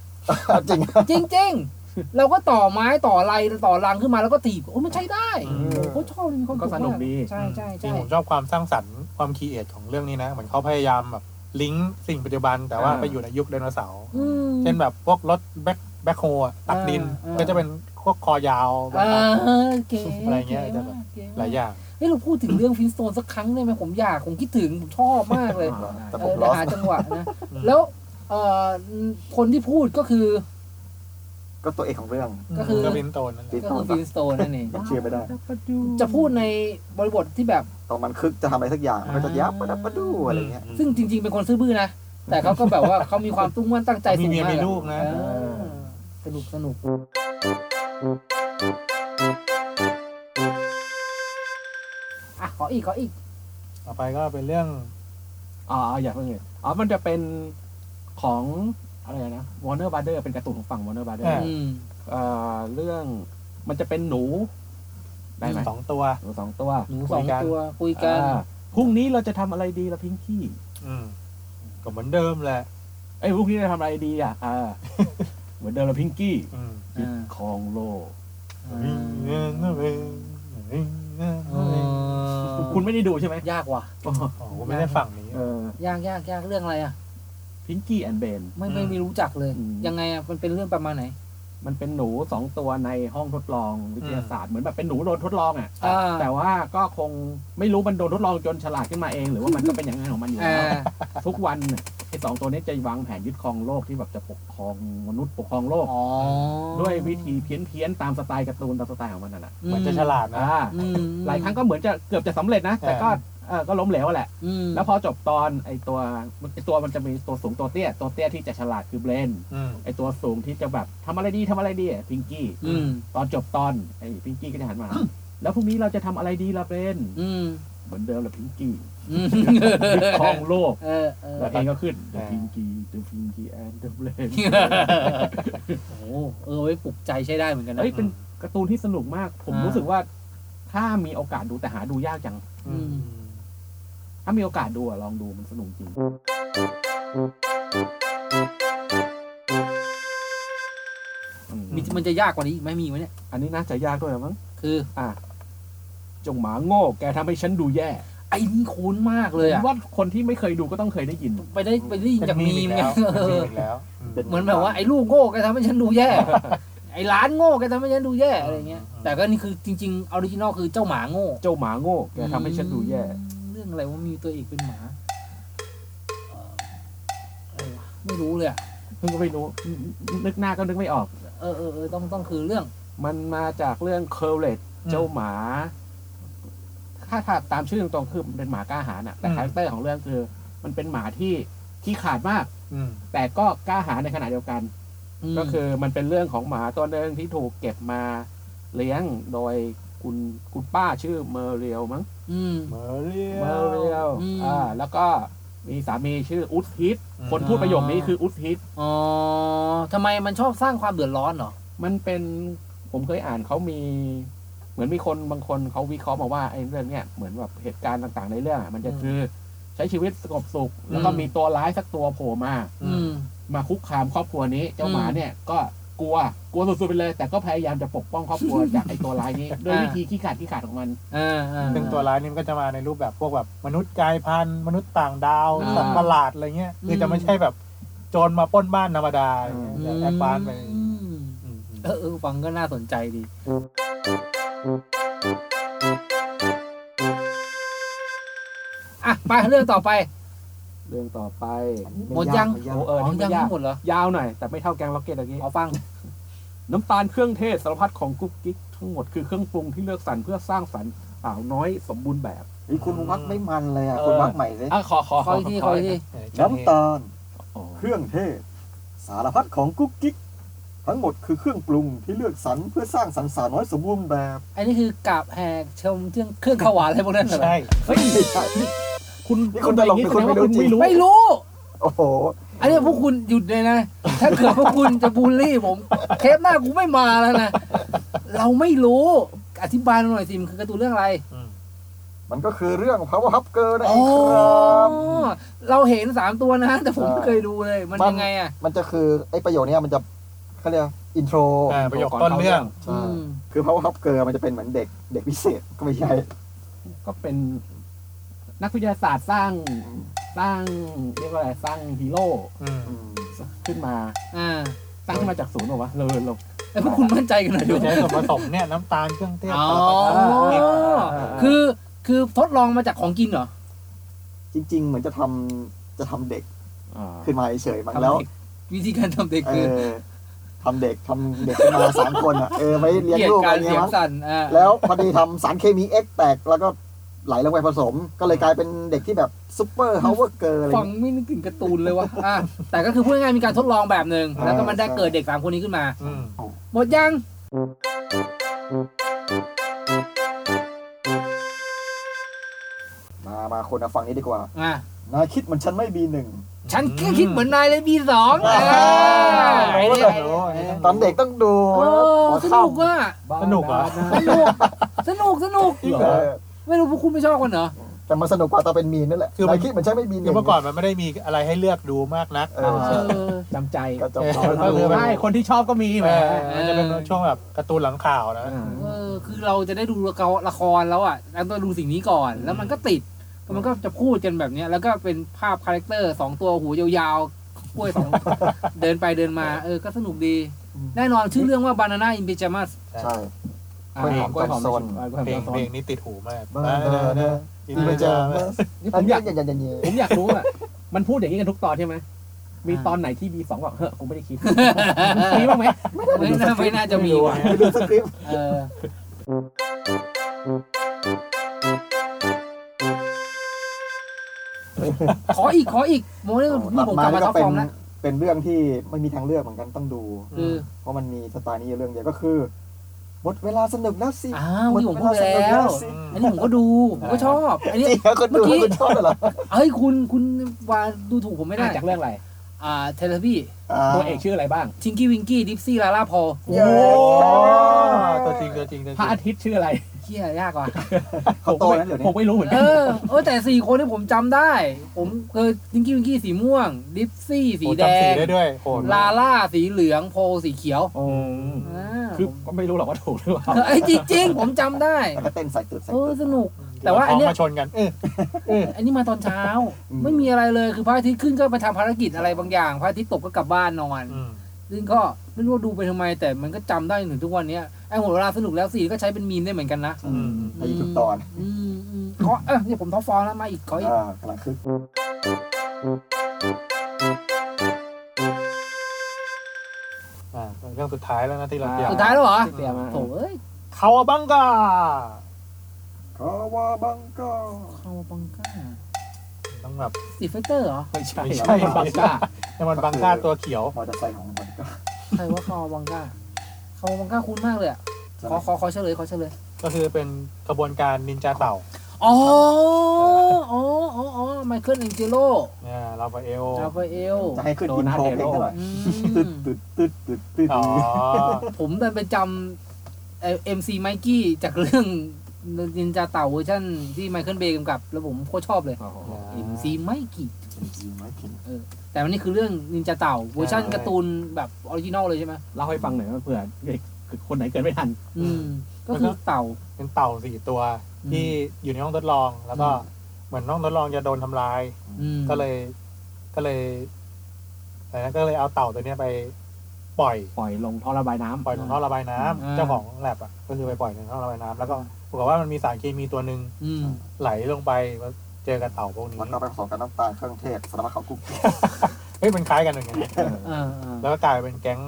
Speaker 3: จริง
Speaker 2: จริงจริงๆเราก็ต่อไม้ต่ออะไรต่อรังขึ้นมาแล้วก็ถีบโอ้มันใช้ได้
Speaker 5: อืม
Speaker 2: โอ้ชอบมีความ
Speaker 4: ก็สนุกดี
Speaker 2: ใช่ใช่
Speaker 5: จริ
Speaker 2: ใช่
Speaker 5: งผมชอบความสร้างสรรค์ความ create ของเรื่องนี้นะ เหมือนเขาพยายามแบบลิงก์สิ่งปัจจุบันแต่ว่า
Speaker 4: อ่า
Speaker 5: ไปอยู่ในยุคไดโนเสาร์
Speaker 2: อืม
Speaker 5: เช่นแบบพวกรถแบ็คแบ็คโฮอะตักดิน
Speaker 2: อ่า
Speaker 5: ก็จะเป็นพวกคอยาวแบบ
Speaker 2: อ่า
Speaker 5: นั้น
Speaker 2: เก๋
Speaker 5: อะไรเงี้ย
Speaker 2: ก๋
Speaker 5: จะแบบ
Speaker 2: มุกเก๋มุก
Speaker 5: หลายอย่าง
Speaker 2: เฮ้ยเราพูดถึงเรื่องฟลินต์สโตนสักครั้งได้ไหมผมอยากผมคิดถึงผมชอบมากเลย
Speaker 4: อ่าได้
Speaker 3: แต่
Speaker 2: เอ
Speaker 3: ผม
Speaker 2: อ
Speaker 3: รอ
Speaker 2: หาจังหวะนะ
Speaker 5: อืม
Speaker 2: แล้วเอ่อคนที่พูดก็คือ
Speaker 3: ก็ตัวเอกของเรื่อง
Speaker 2: ก็คือ
Speaker 5: ก็เป็นโตนนั่นแหละ
Speaker 2: ก็คือฟินสโตนนั่นเอง
Speaker 3: ชื่อไม่ได้
Speaker 2: จะพูดในบริบทที่แบบ
Speaker 3: ตอนมันคึกจะทำอะไรสักอย่างมันก็จะยับปะดับปะดูอะไรเงี้ย
Speaker 2: ซึ่งจริง ๆ เป็นคนซื่อบื้อนะแต่เขาก็แบบว่าเขามีความตุ้งมั่นตั้งใจ
Speaker 5: มี
Speaker 2: สูง
Speaker 5: เมีย
Speaker 2: มาก
Speaker 5: มี
Speaker 2: อะ
Speaker 5: ลูกนะ
Speaker 2: เออสนุกสนุก อะขออีกขออีก
Speaker 5: ต่อไปก็เป็นเรื่อง
Speaker 4: อ๋ออย่าเพิ่งเลยอ๋อมันจะเป็นของอะไรนะ Warner Brother เป็นการ์ตูนของฝั่ง Warner Brother
Speaker 5: อ่า
Speaker 2: อืม
Speaker 4: เอ่อเรื่องมันจะเป็นหนูได้ไหม
Speaker 5: สองตัว
Speaker 4: หนูสองตัว
Speaker 2: หนูสอง
Speaker 5: คุยกัน
Speaker 2: ตัวคุยกัน
Speaker 4: อ่าพรุ่งนี้เราจะทำอะไรดีล่ะพิงกี้
Speaker 5: อืมก็เหมือนเดิมแหละ
Speaker 4: ไอ้ยพรุ่งนี้จะทำอะไรดีอะอ่าเหมือนเดิมละพิงกี้
Speaker 5: อืม
Speaker 4: ยึดครองโลก
Speaker 2: อ่า
Speaker 5: โเอ
Speaker 2: อ
Speaker 4: คุณไม่ได้ดูใช่ไหม
Speaker 2: ยากว่ะ
Speaker 5: อ้โหไม่ได้ฝั่งนี้
Speaker 4: เออยา
Speaker 2: กยากยากเรื่องอะไรอะ
Speaker 4: พิงกี้แอนเบน
Speaker 2: ไม่ไม่ไม่รู้จักเลย
Speaker 4: อืม
Speaker 2: ยังไงอะมันเป็นเรื่องประมาณไหน
Speaker 4: มันเป็นหนูสองตัวในห้องทดลองวิทยาศาสตร์เหมือนแบบเป็นหนูโดนทดลองอะ
Speaker 2: อ่า
Speaker 4: แต่ว่าก็คงไม่รู้มันโดนทดลองจนฉลาดขึ้นมาเอง หรือว่ามันก็เป็นอย่างนั้นของมันอยู่
Speaker 2: อ่า
Speaker 4: แล้วทุกวันเนี่ยไอ้สองตัวนี้จะวางแผนยึดครองโลกที่แบบจะปกครองมนุษย์ปกครองโลก
Speaker 2: อ๋อ
Speaker 4: ด้วยวิธีเพี้ยนเพี้ยนๆตามสไตล์การ์ตูนตามสไตล์ของมันนั่นแหละ
Speaker 5: เหมือนจะฉลาดนะ
Speaker 4: อ่า
Speaker 2: อืม
Speaker 4: หลายครั้งก็เหมือนจะเกือบจะสำเร็จนะ แต่ก็เออก็ล้มเหลวแหละ
Speaker 2: อืม
Speaker 4: แล้วพอจบตอนไอตัวไอตัวมันจะมีตัวสูงตัวเตี้ย ตัวเตี้ยที่จะฉลาดคือเบรน
Speaker 5: อืม
Speaker 4: ไอตัวสูงที่จะแบบทำอะไรดีทำอะไรดีพิงกี้
Speaker 2: อืม
Speaker 4: ตอนจบตอนไอพิงกี้ก็จะหันมา แล้วพรุ่งนี้เราจะทำอะไรดีล่ะเบรน
Speaker 2: อืม
Speaker 4: เหมือนเดิมแหละพิงกี้
Speaker 2: อืม
Speaker 4: ยึดครองโลก
Speaker 2: เออเออ
Speaker 4: แล้วเองก็ขึ้น the pinky the pinky and the brain
Speaker 2: โอ้โหเออไว้ปลุกใจใช้ได้เหมือนกันนะ
Speaker 4: เฮ้ยเป็นการ์ตูนที่สนุกมาก ผม
Speaker 2: อ่ารู้
Speaker 4: รู้สึกว่า ถ้ามีโอกาสดูแต่หาดูยากจัง
Speaker 5: อืม
Speaker 4: ถ้ามีโอกาสดูอะลองดูมันสนุกจริง อืม
Speaker 2: มีมันจะยากกว่านี้อีกไหมมีไหมเนี่ย
Speaker 4: อันนี้น่าจะยากด้วยมั้ง
Speaker 2: คือ
Speaker 4: อะ จงหมาโง่ แกทำให้ฉันดูแย่
Speaker 2: ไอไอ้นี่คุ้นมากเลย
Speaker 4: ผ
Speaker 2: อะ
Speaker 4: มว่าคนที่ไม่เคยดูก็ต้องเคยได้ยิน
Speaker 2: ไปได้ไปได้ยินจากมีมไง
Speaker 5: เป็น
Speaker 2: เอ
Speaker 5: มี
Speaker 2: อ
Speaker 5: มอีกแล้วอืม
Speaker 3: เป็น
Speaker 2: เหมือนแบบว่าไอ้ลูกโง่แกทำให้ฉันดูแย่ ไอ้หลานโง่แกทำให้ฉันดูแย่อะไรเงี้ย
Speaker 5: อืม
Speaker 2: แต่ก็นี่คือจริงๆ original คือเจ้าหมาโง่
Speaker 4: เจ้าหมาโง่แกทำให้ฉันดูแย่
Speaker 2: เรื่องอะไรว่ามีตัวเอกเป็นหมาเอ่ออะไรวะไม่รู้เลยอะ
Speaker 4: เพิ่งก็ไม่รู้ นึกหน้าก็นึกไม่ออก
Speaker 2: เออเออเออต้องต้องคือเรื่อง
Speaker 4: มันมาจากเรื่อง Courageเจ้าหมา ถ้าถ้าตามชื่อตรงๆคือมันเป็นหมากล้าหาญอะแต่
Speaker 5: อืม
Speaker 4: character ของเรื่องคือ มันเป็นหมาที่ที่ขลาดมาก
Speaker 5: อืม
Speaker 4: แต่ก็กล้าหาญในขณะเดียวกัน
Speaker 2: ม
Speaker 4: ก็คือมันเป็นเรื่องของหมาตัวหนึ่งที่ถูกเก็บมาเลี้ยงโดยคุณคุณป้าชื่อเมอร์เรียลมั้ง
Speaker 2: อืม
Speaker 5: เมอร์เรีย
Speaker 4: เมอร์เรียล
Speaker 2: อืม
Speaker 4: อ่าแล้วก็มีสามีชื่อยูสตาส
Speaker 5: อืม
Speaker 4: คนพูดประโยคนี้คือยูสตาส
Speaker 2: อ๋อทำไมมันชอบสร้างความเดือดร้อนเหรอ
Speaker 4: มันเป็นผมเคยอ่านเขามี เหมือนมีคนบางคนเขาวิเคราะห์มาว่าไอ้เรื่องเนี้ยเหมือนแบบเหตุการณ์ต่างๆในเรื่องอะมันจะ
Speaker 2: อืม
Speaker 4: คือใช้ชีวิตสงบสุข แล้วก็
Speaker 2: อืม
Speaker 4: มีตัวร้ายสักตัวโผล่มา
Speaker 2: อืม
Speaker 4: มาคุกคามครอบครัวนี้ เจ้าหมา
Speaker 2: อืม
Speaker 4: เนี่ยก็กลัวกลัวสุดๆไปเลย แต่ก็พยายามจะปกป้องครอบครัว จากไอ้ตัวร้ายนี้ด้วย
Speaker 2: อ่า
Speaker 4: วิธีขี้ขาดขี้ขาดของมัน
Speaker 2: อ่าอ่า
Speaker 5: ซึ่งตัวร้ายนี่มันก็จะมาในรูปแบบพวกแบบมนุษย์กลายพันธุ์มนุษย์ต่างดาว
Speaker 4: อ่า
Speaker 5: สัตว์ประหลาดอะไรเงี้ยคือจะไม่ใช่แบบโจรมาปล้นบ้านธรรมดาอะไรเงี้ยจะ advance ไป
Speaker 2: อืม
Speaker 5: อืมอืม
Speaker 2: เออเออฟังก็น่าสนใจดี อะไปเรื่องต่อไป
Speaker 4: เรื่องต่อไป
Speaker 2: หมดยัง
Speaker 3: ไยาก
Speaker 4: โอ้เอ
Speaker 2: อ๋
Speaker 4: อ
Speaker 2: อ
Speaker 4: นี่
Speaker 2: ยัง
Speaker 4: ไม่ยาก
Speaker 2: ไม่หมดเหรอ
Speaker 4: ยาวหน่อย แต่ไม่เท่าแก๊งร็อกเก็ตเมื่อกี้
Speaker 2: ขอฟัง
Speaker 4: น้ำตาลเครื่องเทศสารพัดของกุ๊กกิ๊กทั้งหมดคือเครื่องปรุงที่เลือกสรรเพื่อสร้างสรรค์สาวน้อยสมบูรณ์แบบ
Speaker 3: เฮ้ยคุณพากย์ไม่มันเลยอะ
Speaker 4: เออ
Speaker 3: คุณพากย์ใหม่สิ
Speaker 4: อะขอขอ
Speaker 2: ขออีกทีขออีกที
Speaker 3: น้ำตาล
Speaker 4: โอ้
Speaker 3: เครื่องเทศ สารพัดของกุ๊กกิ๊ก ทั้งหมดคือเครื่องปรุงที่เลือกสรรเพื่อสร้างสรรค์สาวน้อยสมบูรณ์แบบ
Speaker 2: อันนี้คือกาบแหกชมเครื่องเครื่องขาวหวานอะไรพวกนั้นเหรอ
Speaker 5: ใช่
Speaker 4: เฮ้ย
Speaker 3: ไม่ใช่
Speaker 4: คุณ
Speaker 3: นี่คุณตลก
Speaker 4: พูดอย่าง
Speaker 3: หรือคุณ
Speaker 4: แสดงว่า
Speaker 3: ไม่รู้จริง
Speaker 4: ไม่รู้
Speaker 2: ไม่รู้
Speaker 3: โอ้โห
Speaker 2: อันนี้พวกคุณหยุดเลยนะ ถ้าเกิดพวกคุณจะบูลลี่ผม เทปหน้ากูไม่มาแล้วนะ เราไม่รู้ อธิบายหน่อยสิมันคือการ์ตูนเรื่องอะไร
Speaker 5: อืม
Speaker 3: มันก็คือเรื่อง Powerpuff Girls นั่น
Speaker 2: อ๋
Speaker 3: เอ
Speaker 2: อง
Speaker 3: ครับ
Speaker 2: เราเห็นสามตัวนะ แต่ผม
Speaker 3: ใช่
Speaker 2: ไม่เคยดูเลยมัน
Speaker 3: มัน
Speaker 2: ยังไงอะ
Speaker 3: มันจะคือไอ้ประโยคเนี้ยมันจะ เขาเรียก intro
Speaker 5: อ่าประโยคต้นเรื่อง
Speaker 3: ใช่
Speaker 2: อืม
Speaker 3: คือ Powerpuff Girls มันจะเป็นเหมือนเด็กเด็กพิเศษก็ไม่ใช่
Speaker 4: ก็เป็นนักวิทยาศาสตร์สร้างสร้างเรียกว่าอะไรสร้างฮีโร่
Speaker 5: อืม
Speaker 3: อืม
Speaker 4: ขึ้นมา
Speaker 2: อ่า
Speaker 4: สร้างขึ้นมาจากศูนย์เหรอวะเลยลง
Speaker 2: แล้วพวกคุณมั่นใจกันหน่อย
Speaker 5: โด
Speaker 2: ดู
Speaker 5: ยใช้ส่วนผสมเนี่ยน้ำตาลเครื่องเทศ
Speaker 2: อ๋อ
Speaker 5: สารพัดของกุ๊กกิ๊ก
Speaker 2: คือคือทดลองมาจากของกินเหรอ
Speaker 3: จริง ๆ เหมือนจะทำจะทำเด็ก
Speaker 4: อ่า
Speaker 3: ขึ้นมาเฉยๆมันแล้ว
Speaker 2: วิธีการทำเด็ก
Speaker 3: เอ
Speaker 2: คือ
Speaker 3: อ ทำเด็กทำเด็กขึ้นมาสามคนอะเออไม่เลี้ยง
Speaker 2: เกลียด
Speaker 3: ลูกอะ
Speaker 2: การ
Speaker 3: ไร
Speaker 2: เสี
Speaker 3: เงี้
Speaker 2: ย
Speaker 3: ย
Speaker 2: ง
Speaker 3: มั้ง
Speaker 2: สั่นอ่า
Speaker 3: แล้วพอดีทำสารเคมีเอ็กแตกแล้วก็ไหลลงไปผสม ก็เลยกลายเป็นเด็กที่แบบซุปเปอร์ฮาวเวอร์เกอร์อะไร
Speaker 2: ฟัง
Speaker 3: เงี้ย
Speaker 2: ไม่นึกถึงการ์ตูนเลยวะอะแต่ก็คือพูดง่ายๆมีการทดลองแบบหนึ่งแล้วก็มันได้
Speaker 3: ใช่
Speaker 2: เกิดเด็กสามคนนี้ขึ้นมา
Speaker 5: อืม
Speaker 2: หมดยัง
Speaker 3: มามาคนมาฟังนี้ดีกว่า
Speaker 2: อะ
Speaker 3: นายคิดเหมือนฉันไม่บีหนึ่ง
Speaker 2: ฉันแค่คิดเหมือนนายเลยบีสอง
Speaker 3: อ่า
Speaker 2: ไอ้เนี่ย
Speaker 5: รู้อันนี้
Speaker 3: ตอนเด็กต้องดู
Speaker 2: โอ้
Speaker 3: หัว
Speaker 2: ส
Speaker 3: ค่
Speaker 2: นุกอะ
Speaker 5: สนุกเหรอ
Speaker 2: สนุกสนุกสนุกำ
Speaker 3: เออ
Speaker 2: ไม่รู้พวกคุณไม่ชอบกันเหรอ
Speaker 3: แต่มันสนุกกว่าตอนเป็นมีนนั่นแหละ
Speaker 5: คือมัน
Speaker 3: นายคิดเหมือนฉันไม่บีห
Speaker 5: คื
Speaker 3: นึ่
Speaker 5: องเมื่อก่อนมันไม่ได้มีอะไรให้เลือกดูมากนัก
Speaker 3: เออ
Speaker 2: เอ
Speaker 3: ใช่
Speaker 2: อ
Speaker 4: จำใจ
Speaker 3: ก็จะ
Speaker 5: เออ
Speaker 3: เอา
Speaker 5: ก็คือแบบ
Speaker 4: ใช่คนที่ชอบก็มีแหม
Speaker 5: เออมันจะเป็นช่วงแบบการ์ตูนหลังข่าวนะ
Speaker 4: อ่า
Speaker 2: เออคือเราจะได้ดูละครแล้วอะแล้วต้องดูสิ่งนี้ก่อนแล้วมันก็ติด มันก็จะพูดกันแบบเนี้ย แล้วก็เป็นภาพ character สองตัวหูยาวๆกล้วยสอง เดินไปเดินมา เออก็สนุกดี แน่นอนชื่อเรื่องว่า Banana in Pyjamas
Speaker 3: ใช่
Speaker 4: อ่าก
Speaker 3: ล้วยหอม
Speaker 4: กล้วยหอม
Speaker 3: จอมโซน
Speaker 4: อ่ากล้วยหอม
Speaker 5: เพล
Speaker 4: จ
Speaker 5: ง
Speaker 4: อมโซ
Speaker 5: เพล
Speaker 4: น
Speaker 5: งนี้ติดหูมาก
Speaker 3: บ้าเนอะเนอะ
Speaker 5: อิน
Speaker 3: นี่
Speaker 5: เว
Speaker 3: มัน
Speaker 5: จ
Speaker 3: จะา
Speaker 4: นี่ผ
Speaker 3: อัน
Speaker 4: ม
Speaker 3: นี้
Speaker 4: อยาก
Speaker 3: อย่างอย่างอย่างนี้
Speaker 4: ผมอยากรู้อะมันพูดอย่างนี้กันทุกตอนใช่ไหมมีตอนไหนที่ B สองบอกเฮ้ยผมไม่ได้คิดมีบ้างไหม
Speaker 2: ไม่น่าไม่น่าจะมีว่ะ
Speaker 3: ไปดูสคริปต์
Speaker 2: ขออีกขออีกโมนี่
Speaker 3: ตัด
Speaker 2: ผม
Speaker 3: มาก
Speaker 2: ลับมา
Speaker 3: นี่ก็
Speaker 2: อป
Speaker 3: เป็น
Speaker 2: top form แล้ว
Speaker 3: เป็นเรื่องที่ไม่มีทางเลือกเหมือนกันต้องดู
Speaker 2: คือ
Speaker 3: เพราะมันมีสไตล์นี้อยู่เรื่องเดียวก็คือหมดเวลาสนุกแล้วสิ
Speaker 2: อ้าวที่ผมพูดไปแล้ว อันนี้ผมก็ดูผมก็ชอบ อันนี้
Speaker 3: จริงเหรอคนดู
Speaker 2: เมื่อกี้
Speaker 3: คุณชอบเหรอ
Speaker 2: เฮ้ยคุณคุณวาดูถูกผมไม่ได้
Speaker 4: อ่าจากเรื่องอะไร
Speaker 2: อ่าเทเลทับบี้
Speaker 4: ตัวเอกชื่ออะไรบ้าง
Speaker 2: ทิงกี้วิงกี้ดิฟซี่ลาล่าพอ
Speaker 3: โอ้
Speaker 5: ตัวจริงตัวจริงตัวจ
Speaker 4: พระ
Speaker 5: ริ
Speaker 4: อางทิตย์ชื่ออะไร
Speaker 2: เฮียยากว่ะ
Speaker 3: เขาโตนั้นเดี๋ยว
Speaker 4: ผ
Speaker 3: นี้
Speaker 4: มไม่รู้เหมือน
Speaker 2: เอ
Speaker 4: กัน
Speaker 2: อเออแต่สี่คนที่ผมจำได้ ผมเคยทิงกี้วิงกี้สีม่วง ดิฟซี่สี
Speaker 5: โอ้
Speaker 2: แด
Speaker 5: จำสี
Speaker 2: ง
Speaker 5: ได้ด้วยโหด
Speaker 2: ลาล่าสีเหลืองโพสีเขียว
Speaker 4: โอ้
Speaker 2: อ่า
Speaker 4: คือก็ไม่รู้หรอกว่าถูกหรือเปล่า
Speaker 2: ไอ้ยจริงๆ ผมจำได้
Speaker 3: แล้วก็เต้นใส่ตึกใส่
Speaker 2: เออ
Speaker 3: ตึก
Speaker 2: สนุก แต่ว่าอันเนี้ย
Speaker 5: มาชนกันเออเออ
Speaker 2: อันนี้มาตอนเช้า
Speaker 3: อืม
Speaker 2: ไม่มีอะไรเลยคือพระอาทิตย์ขึ้นก็ไปทำภารกิจอะไรบางอย่างพระอาทิตย์ตกก็กลับบ้านนอน
Speaker 5: อืม
Speaker 2: ซึ่งก็ ไม่รู้ว่าดูไปทำไม แต่มันก็จำได้ถึงทุกวันเนี้ยไอ้หมดเวลาสนุกแล้วสิก็ใช้เป็นมีมได้เหมือนกันนะ
Speaker 3: อืมไปทุกตอน
Speaker 2: อืมอืมขอเออเนี่ยผม top form แล้วมาอีกขออีก
Speaker 3: อ่ากำลังคึก
Speaker 5: อ่าเรื่องสุดท้ายแล้วนะที่เราเตรียม
Speaker 2: สุดท้ายแล้วเหรอ
Speaker 4: เตรียมมา
Speaker 2: โถ่เอ้ย Cowabunga Cowabunga Cowabunga
Speaker 5: ต้องแบบ
Speaker 2: Street Fighter เหรอ
Speaker 4: ไม่ใช่
Speaker 5: ไม่ใช่
Speaker 4: บางจาก
Speaker 5: น้ำมันบางจากตัวเขียว
Speaker 3: มอเตอร์ไซค์ของบา
Speaker 2: งจาก ใครว่า Cowabunga Cowabunga คุ้นมากเลยอะขอขอขอเฉลยขอเฉลย
Speaker 5: ก็คือเป็นกระบวนการนินจาเต่า
Speaker 2: อ๋อ อ๋อ อ๋อ อ๋อไมเคิลแองเจโล
Speaker 5: เนี่ยราฟาเอล
Speaker 2: ราฟาเอล
Speaker 3: จะให้ขึ้น intro เพลงเท่าไหร่
Speaker 2: อื
Speaker 3: ตึ๊ด
Speaker 2: ม
Speaker 3: ตึ๊ดตึ๊ดตึ๊ดตึ๊ด
Speaker 5: อ๋อ
Speaker 2: ผมดันไปจำ MC ไมกี้จากเรื่องนินจาเต่าเวอร์ชันที่ไมเคิลเบย์กำกับ แล้วผมโคตรชอบเลย
Speaker 4: อ๋อ
Speaker 2: MC ไมกี้
Speaker 3: จริงไหมคิด
Speaker 2: แต่วันนี้คือเรื่องนินจาเต่าเวอร์ชันการ์ตูนแบบ original เลยใช่ไหม
Speaker 4: เล่าให้ฟังหน่อยว่าเผื่อเด็กคนไหนเกิดไม่ทัน
Speaker 2: อืม ก็คือเต่า
Speaker 5: เป็นเต่าสี่ตัว
Speaker 2: อืม
Speaker 5: ที่อยู่ในห้องทดลองแล้วก็
Speaker 2: อืม
Speaker 5: เหมือนห้องทดลองจะโดนทำลาย
Speaker 2: อืม
Speaker 5: ก็เลยก็เลยอะไรนะก็เลยเอาเต่าตัวเนี้ยไปปล่อย
Speaker 4: ปล่อยลงท่อระบายน้ำ
Speaker 5: ปล่อยลงท่อระบายน้ำเจ้าของแลบอะก็คือไปปล่อยลงท่อระบายน้ำแล้วก็ปรากฏว่ามันมีสารเคมีตัวหนึ่ง
Speaker 2: อืม
Speaker 5: ไหลลงไปแล้ว เจอกับเต่าพวกนี้
Speaker 3: มันก็ไปผสมกับน้ำตาลเครื่องเทศสารพัดเขากุ๊ก
Speaker 5: เฮ้ยมันคล้ายกันเหมือนกัน
Speaker 4: เออ
Speaker 2: เออเออ
Speaker 5: แล้วก็กลายเป็นแก๊ง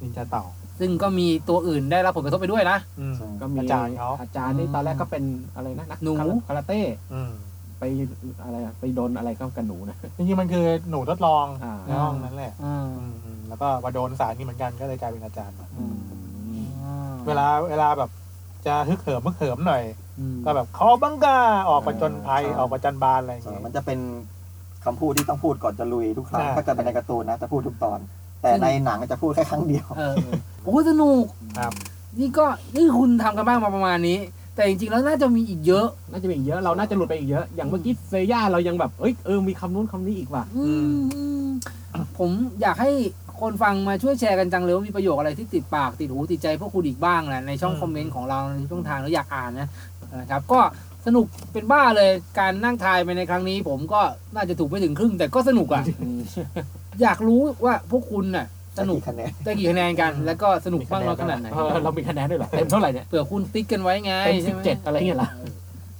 Speaker 5: นินจาเต่า
Speaker 2: ซึ่งก็มีตัวอื่นได้รับผลกระทบไปด้วยนะ
Speaker 5: อืม
Speaker 4: ก็มี
Speaker 5: อาจารย์เขา
Speaker 4: อาจารย์นี่ตอนแรกก็เป็นอะไรนะนัก
Speaker 2: หนู
Speaker 4: คาราเต้
Speaker 5: อืม
Speaker 4: ไปอะไรอะไปโดนอะไรก็กับหนูนะ
Speaker 5: จริงๆมันคือหนูทดลอง
Speaker 4: อ่า
Speaker 5: ในห้องนั้นแหละ
Speaker 2: อ่า
Speaker 5: อืมอืมแล้วก็มาโดนสารนี้เหมือนกันก็เลยกลายเป็นอาจารย์มา
Speaker 4: อืม
Speaker 5: เวลาเวลาแบบจะฮึกเหิมฮึกเหิมหน่อย
Speaker 2: อืม
Speaker 5: ก็แบบขอบังกาออกประจนภัยออกประจันบานอะไรอย่างเงี้ย
Speaker 3: มันจะเป็นคำพูดที่ต้องพูดก่อนจะลุยทุกครั้ง
Speaker 5: อ่า
Speaker 3: ถ้าเกิดเป็นในการ์ตูนนะจะพูดทุกตอน แต่ในหนังจะพูดแค่ครั้งเดียว
Speaker 2: เออเออโอ้ยสนุก
Speaker 5: ครับ
Speaker 2: นี่ก็นี่คุณทำกันบ้างมาประมาณนี้ แต่จริงๆแล้วน่าจะมีอีกเยอะ
Speaker 4: น่าจะมีอีกเยอะเราน่าจะหลุดไปอีกเยอะอย่างเมื่อกี้เซย่าเรายังแบบเอ้ยเออมีคำนู้นคำนี้อีกว่ะ
Speaker 2: อืมอืมผมอยากให้คนฟังมาช่วยแชร์กันจังเลยว่ามีประโยคอะไรที่ติดปากติดหูติดใจพวกคุณอีกบ้างแหละในช่อง
Speaker 5: อืม
Speaker 2: คอมเมนต์ของเราในช่องทางแล้วอยากอ่านนะ นะครับก็สนุกเป็นบ้าเลยการนั่งทายไปในครั้งนี้ ผมก็น่าจะถูกไม่ถึงครึ่ง แต่ก็สนุกอะ อยากรู้ว่าพวกคุณน่ะสนุก
Speaker 3: คะแนน
Speaker 2: ได้กี่คะแนนกัน แล้วก็สนุกบ้างน้อยขนาดไหน
Speaker 4: เออเรามีคะแนนด้วยเหรอเต็มเท่าไหร่เนี่ย
Speaker 2: เผื่อคุณติ๊กกันไว้ไง
Speaker 4: เต็ม
Speaker 2: ใช่ไหม
Speaker 4: 17อะไรเงี้ยเหรอ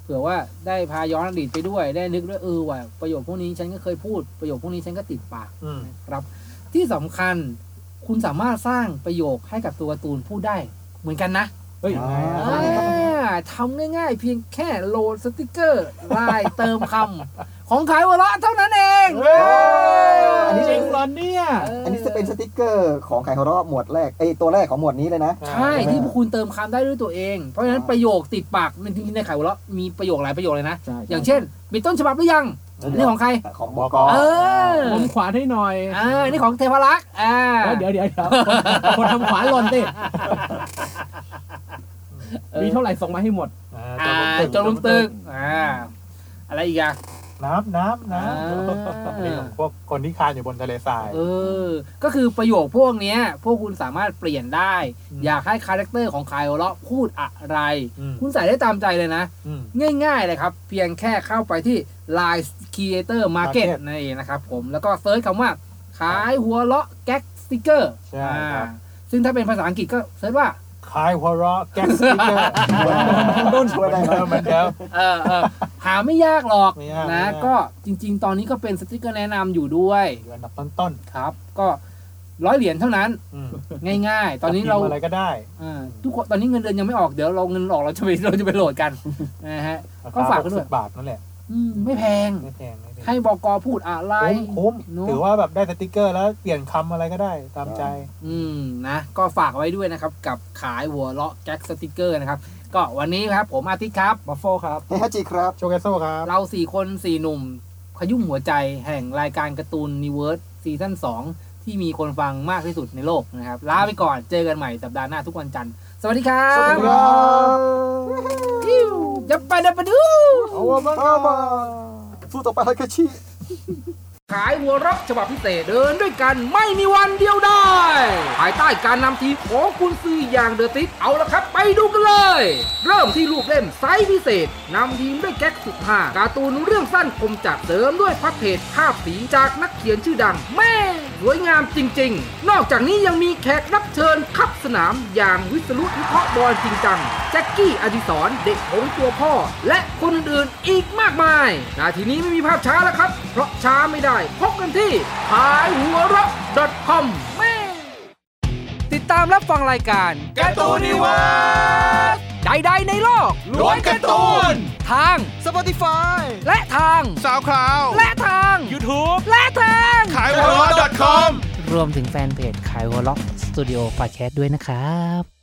Speaker 2: เผื่อว่าได้พาย้อนอดีตไปด้วยได้นึกด้วยเออว่าประโยคพวกนี้ฉันก็เคยพูดประโยคพวกนี้ฉันก็ติดปาก
Speaker 5: อืม
Speaker 2: นะครับที่สำคัญคุณสามารถสร้างประโยคให้กับตัวการ์ตูนพูดได้เหมือนกันนะ
Speaker 4: เฮ้ย
Speaker 5: อ่า
Speaker 2: อ่า ทำง่ายๆ เพียงแค่โหลดสติกเกอร์ไลน์เติมคำของขายหัวเราะเท่านั้นเอง
Speaker 3: อันนี้
Speaker 4: จริงเหรอเนี่ย
Speaker 3: อันนี้จะเป็นสติกเกอร์ของขายหัวเราะหมวดแรกไอยตัวแรกของหมวดนี้เลยนะ
Speaker 2: ใช่ที่พวกคุณเติมคำได้ด้วยตัวเอง เพราะฉะนั้นประโยคติดปากในที่ในขายหัวเราะมีประโยคหลายประโยคเลยนะ
Speaker 4: ใช่
Speaker 2: อย่างเช่นมีต้นฉบับหรือยังอันนี่ของใคร
Speaker 3: ของ บ.ก.
Speaker 2: เออ
Speaker 4: ผมขวานให้หน่อย
Speaker 2: อ่านี่ของเทพรักษ์อ่า
Speaker 4: เดี๋ยวเดี๋ยวเดี๋ยวคนคนทำขวานหล่นสิ มีเท่าไหร่ส่งมาให้หมด
Speaker 5: อ่า
Speaker 2: อ่าจ
Speaker 5: จ
Speaker 2: น
Speaker 5: น
Speaker 2: ลุ
Speaker 5: ลุ
Speaker 2: ม
Speaker 5: ม
Speaker 2: ตึ
Speaker 5: ตึ
Speaker 2: ก
Speaker 5: ก
Speaker 2: อ่าอะไรอีกอะ
Speaker 5: น้ำน้ำน้
Speaker 2: อ่า
Speaker 5: นี่ของพวกคนที่คานอยู่บนทะเลทราย
Speaker 2: เออ ก็คือประโยคพวกเนี้ย พวกคุณสามารถเปลี่ยนได้
Speaker 5: อืม
Speaker 2: อยากให้ character ของขายหัวเราะพูดอะไร
Speaker 5: อืม
Speaker 2: คุณใส่ได้ตามใจเลยนะ
Speaker 5: อืม
Speaker 2: ง่ายๆเลยครับ เพียงแค่เข้าไปที่ Line Creator Market
Speaker 5: Market
Speaker 2: นั่นเองนะครับผมแล้วก็ search คำว่า ขายหัวเราะแก๊กสติกเกอร์
Speaker 5: ใช่ครับ
Speaker 2: ซึ่งถ้าเป็นภาษาอังกฤษก็ search ว่า
Speaker 5: ขายหัวเราะ gag sticker ต้
Speaker 3: นช่วยได้ไหม
Speaker 5: เดิมเหมือนเดิม
Speaker 2: เออเออหาไม่ยากหรอก
Speaker 5: ไม่ยาก
Speaker 2: นะ
Speaker 5: ไม่ยาก
Speaker 2: ก็จริง ๆ ตอนนี้ก็เป็นสติกเกอร์แนะนำอยู่ด้วย
Speaker 5: อยู่อันดับต้น
Speaker 2: ครับ ก็ร้อยเหรียญเท่านั้น
Speaker 5: ๆอืม
Speaker 2: ง่ายๆ ตอนนี้เรา
Speaker 5: พิมพ์อะไรก็ได้
Speaker 2: อ่าทุกคนตอนนี้เงินเดือนยังไม่ออกเดี๋ยวเราเงินออกเราจะไปเราจะไปโหลดกันนะฮะก็ฝากกันด้วย
Speaker 5: สิบบาทนั่นแหละ
Speaker 2: อืมไม่แพง
Speaker 5: ไม่แพงไม่แพง
Speaker 2: ให้บอกอพูดอะไร
Speaker 5: คุ้มคุ้ม
Speaker 2: เนอะ
Speaker 5: ถือว่าแบบได้สติ๊กเกอร์แล้วเปลี่ยนคำอะไรก็ได้ตามใจ
Speaker 2: อืมนะก็ฝากไว้ด้วยนะครับ กับขายหัวเราะแก๊กสติกเกอร์นะครับ ก็วันนี้ครับผมอาทิตย์ครับ
Speaker 4: บัฟโฟครับ
Speaker 3: เฮ้ยฮัจจิครับ
Speaker 5: โชเกโซครับ
Speaker 2: เราสี่คนสี่หนุ่ม ขยุ่มหัวใจแห่งรายการการ์ตูนนิเวิร์สซีซั่นสองที่มีคนฟังมากที่สุดในโลกนะครับ ลาไปก่อนเจอกันใหม่สัปดาห์หน้าทุกวันจันทร์ สวัสดีครับ
Speaker 3: สวัสดีครับ
Speaker 2: อิ๊วจะไปเดบ ไปดู
Speaker 5: เอาว่าบ้
Speaker 2: ขายหัวรักฉบับพิเศษเดินด้วยกันไม่มีวันเดียวได้ ภายใต้การนำทีมของคุณซีอย่างเดอะติสเอาละครับ ไปดูกันเลย เริ่มที่รูปเล่มไซส์พิเศษนำทีมด้วยแก๊กสุดฮาการ์ตูนเรื่องสั้นคมจัดเสริมด้วยพับเพจภาพสีจากนักเขียนชื่อดัง แม่สวยงามจริง ๆ นอกจากนี้ยังมีแขกรับเชิญขับสนามอย่างวิศรุวิเคราะห์บอลจริงจังแจ็คกี้อดิศรเด็กของตัวพ่อ และคนอื่นๆอีกมากมายนาทีนี้ไม่มีภาพช้าแล้วครับ เพราะช้าไม่ได้พบกันที่ขายหัวเราะ .com แม่ติดตามรับฟังรายการ
Speaker 1: การ์ตูนนิเวิร์ส
Speaker 2: ใดๆในโลก
Speaker 1: ล้วนการ์ตูน
Speaker 2: ทาง
Speaker 3: Spotify
Speaker 2: และทาง
Speaker 1: SoundCloud
Speaker 2: และทาง
Speaker 1: YouTube
Speaker 2: และทาง
Speaker 1: ขายหัวเราะ .com
Speaker 6: รวมถึงแฟนเพจขายหัวเราะสตูดิโอพอดแคสต์ด้วยนะครับ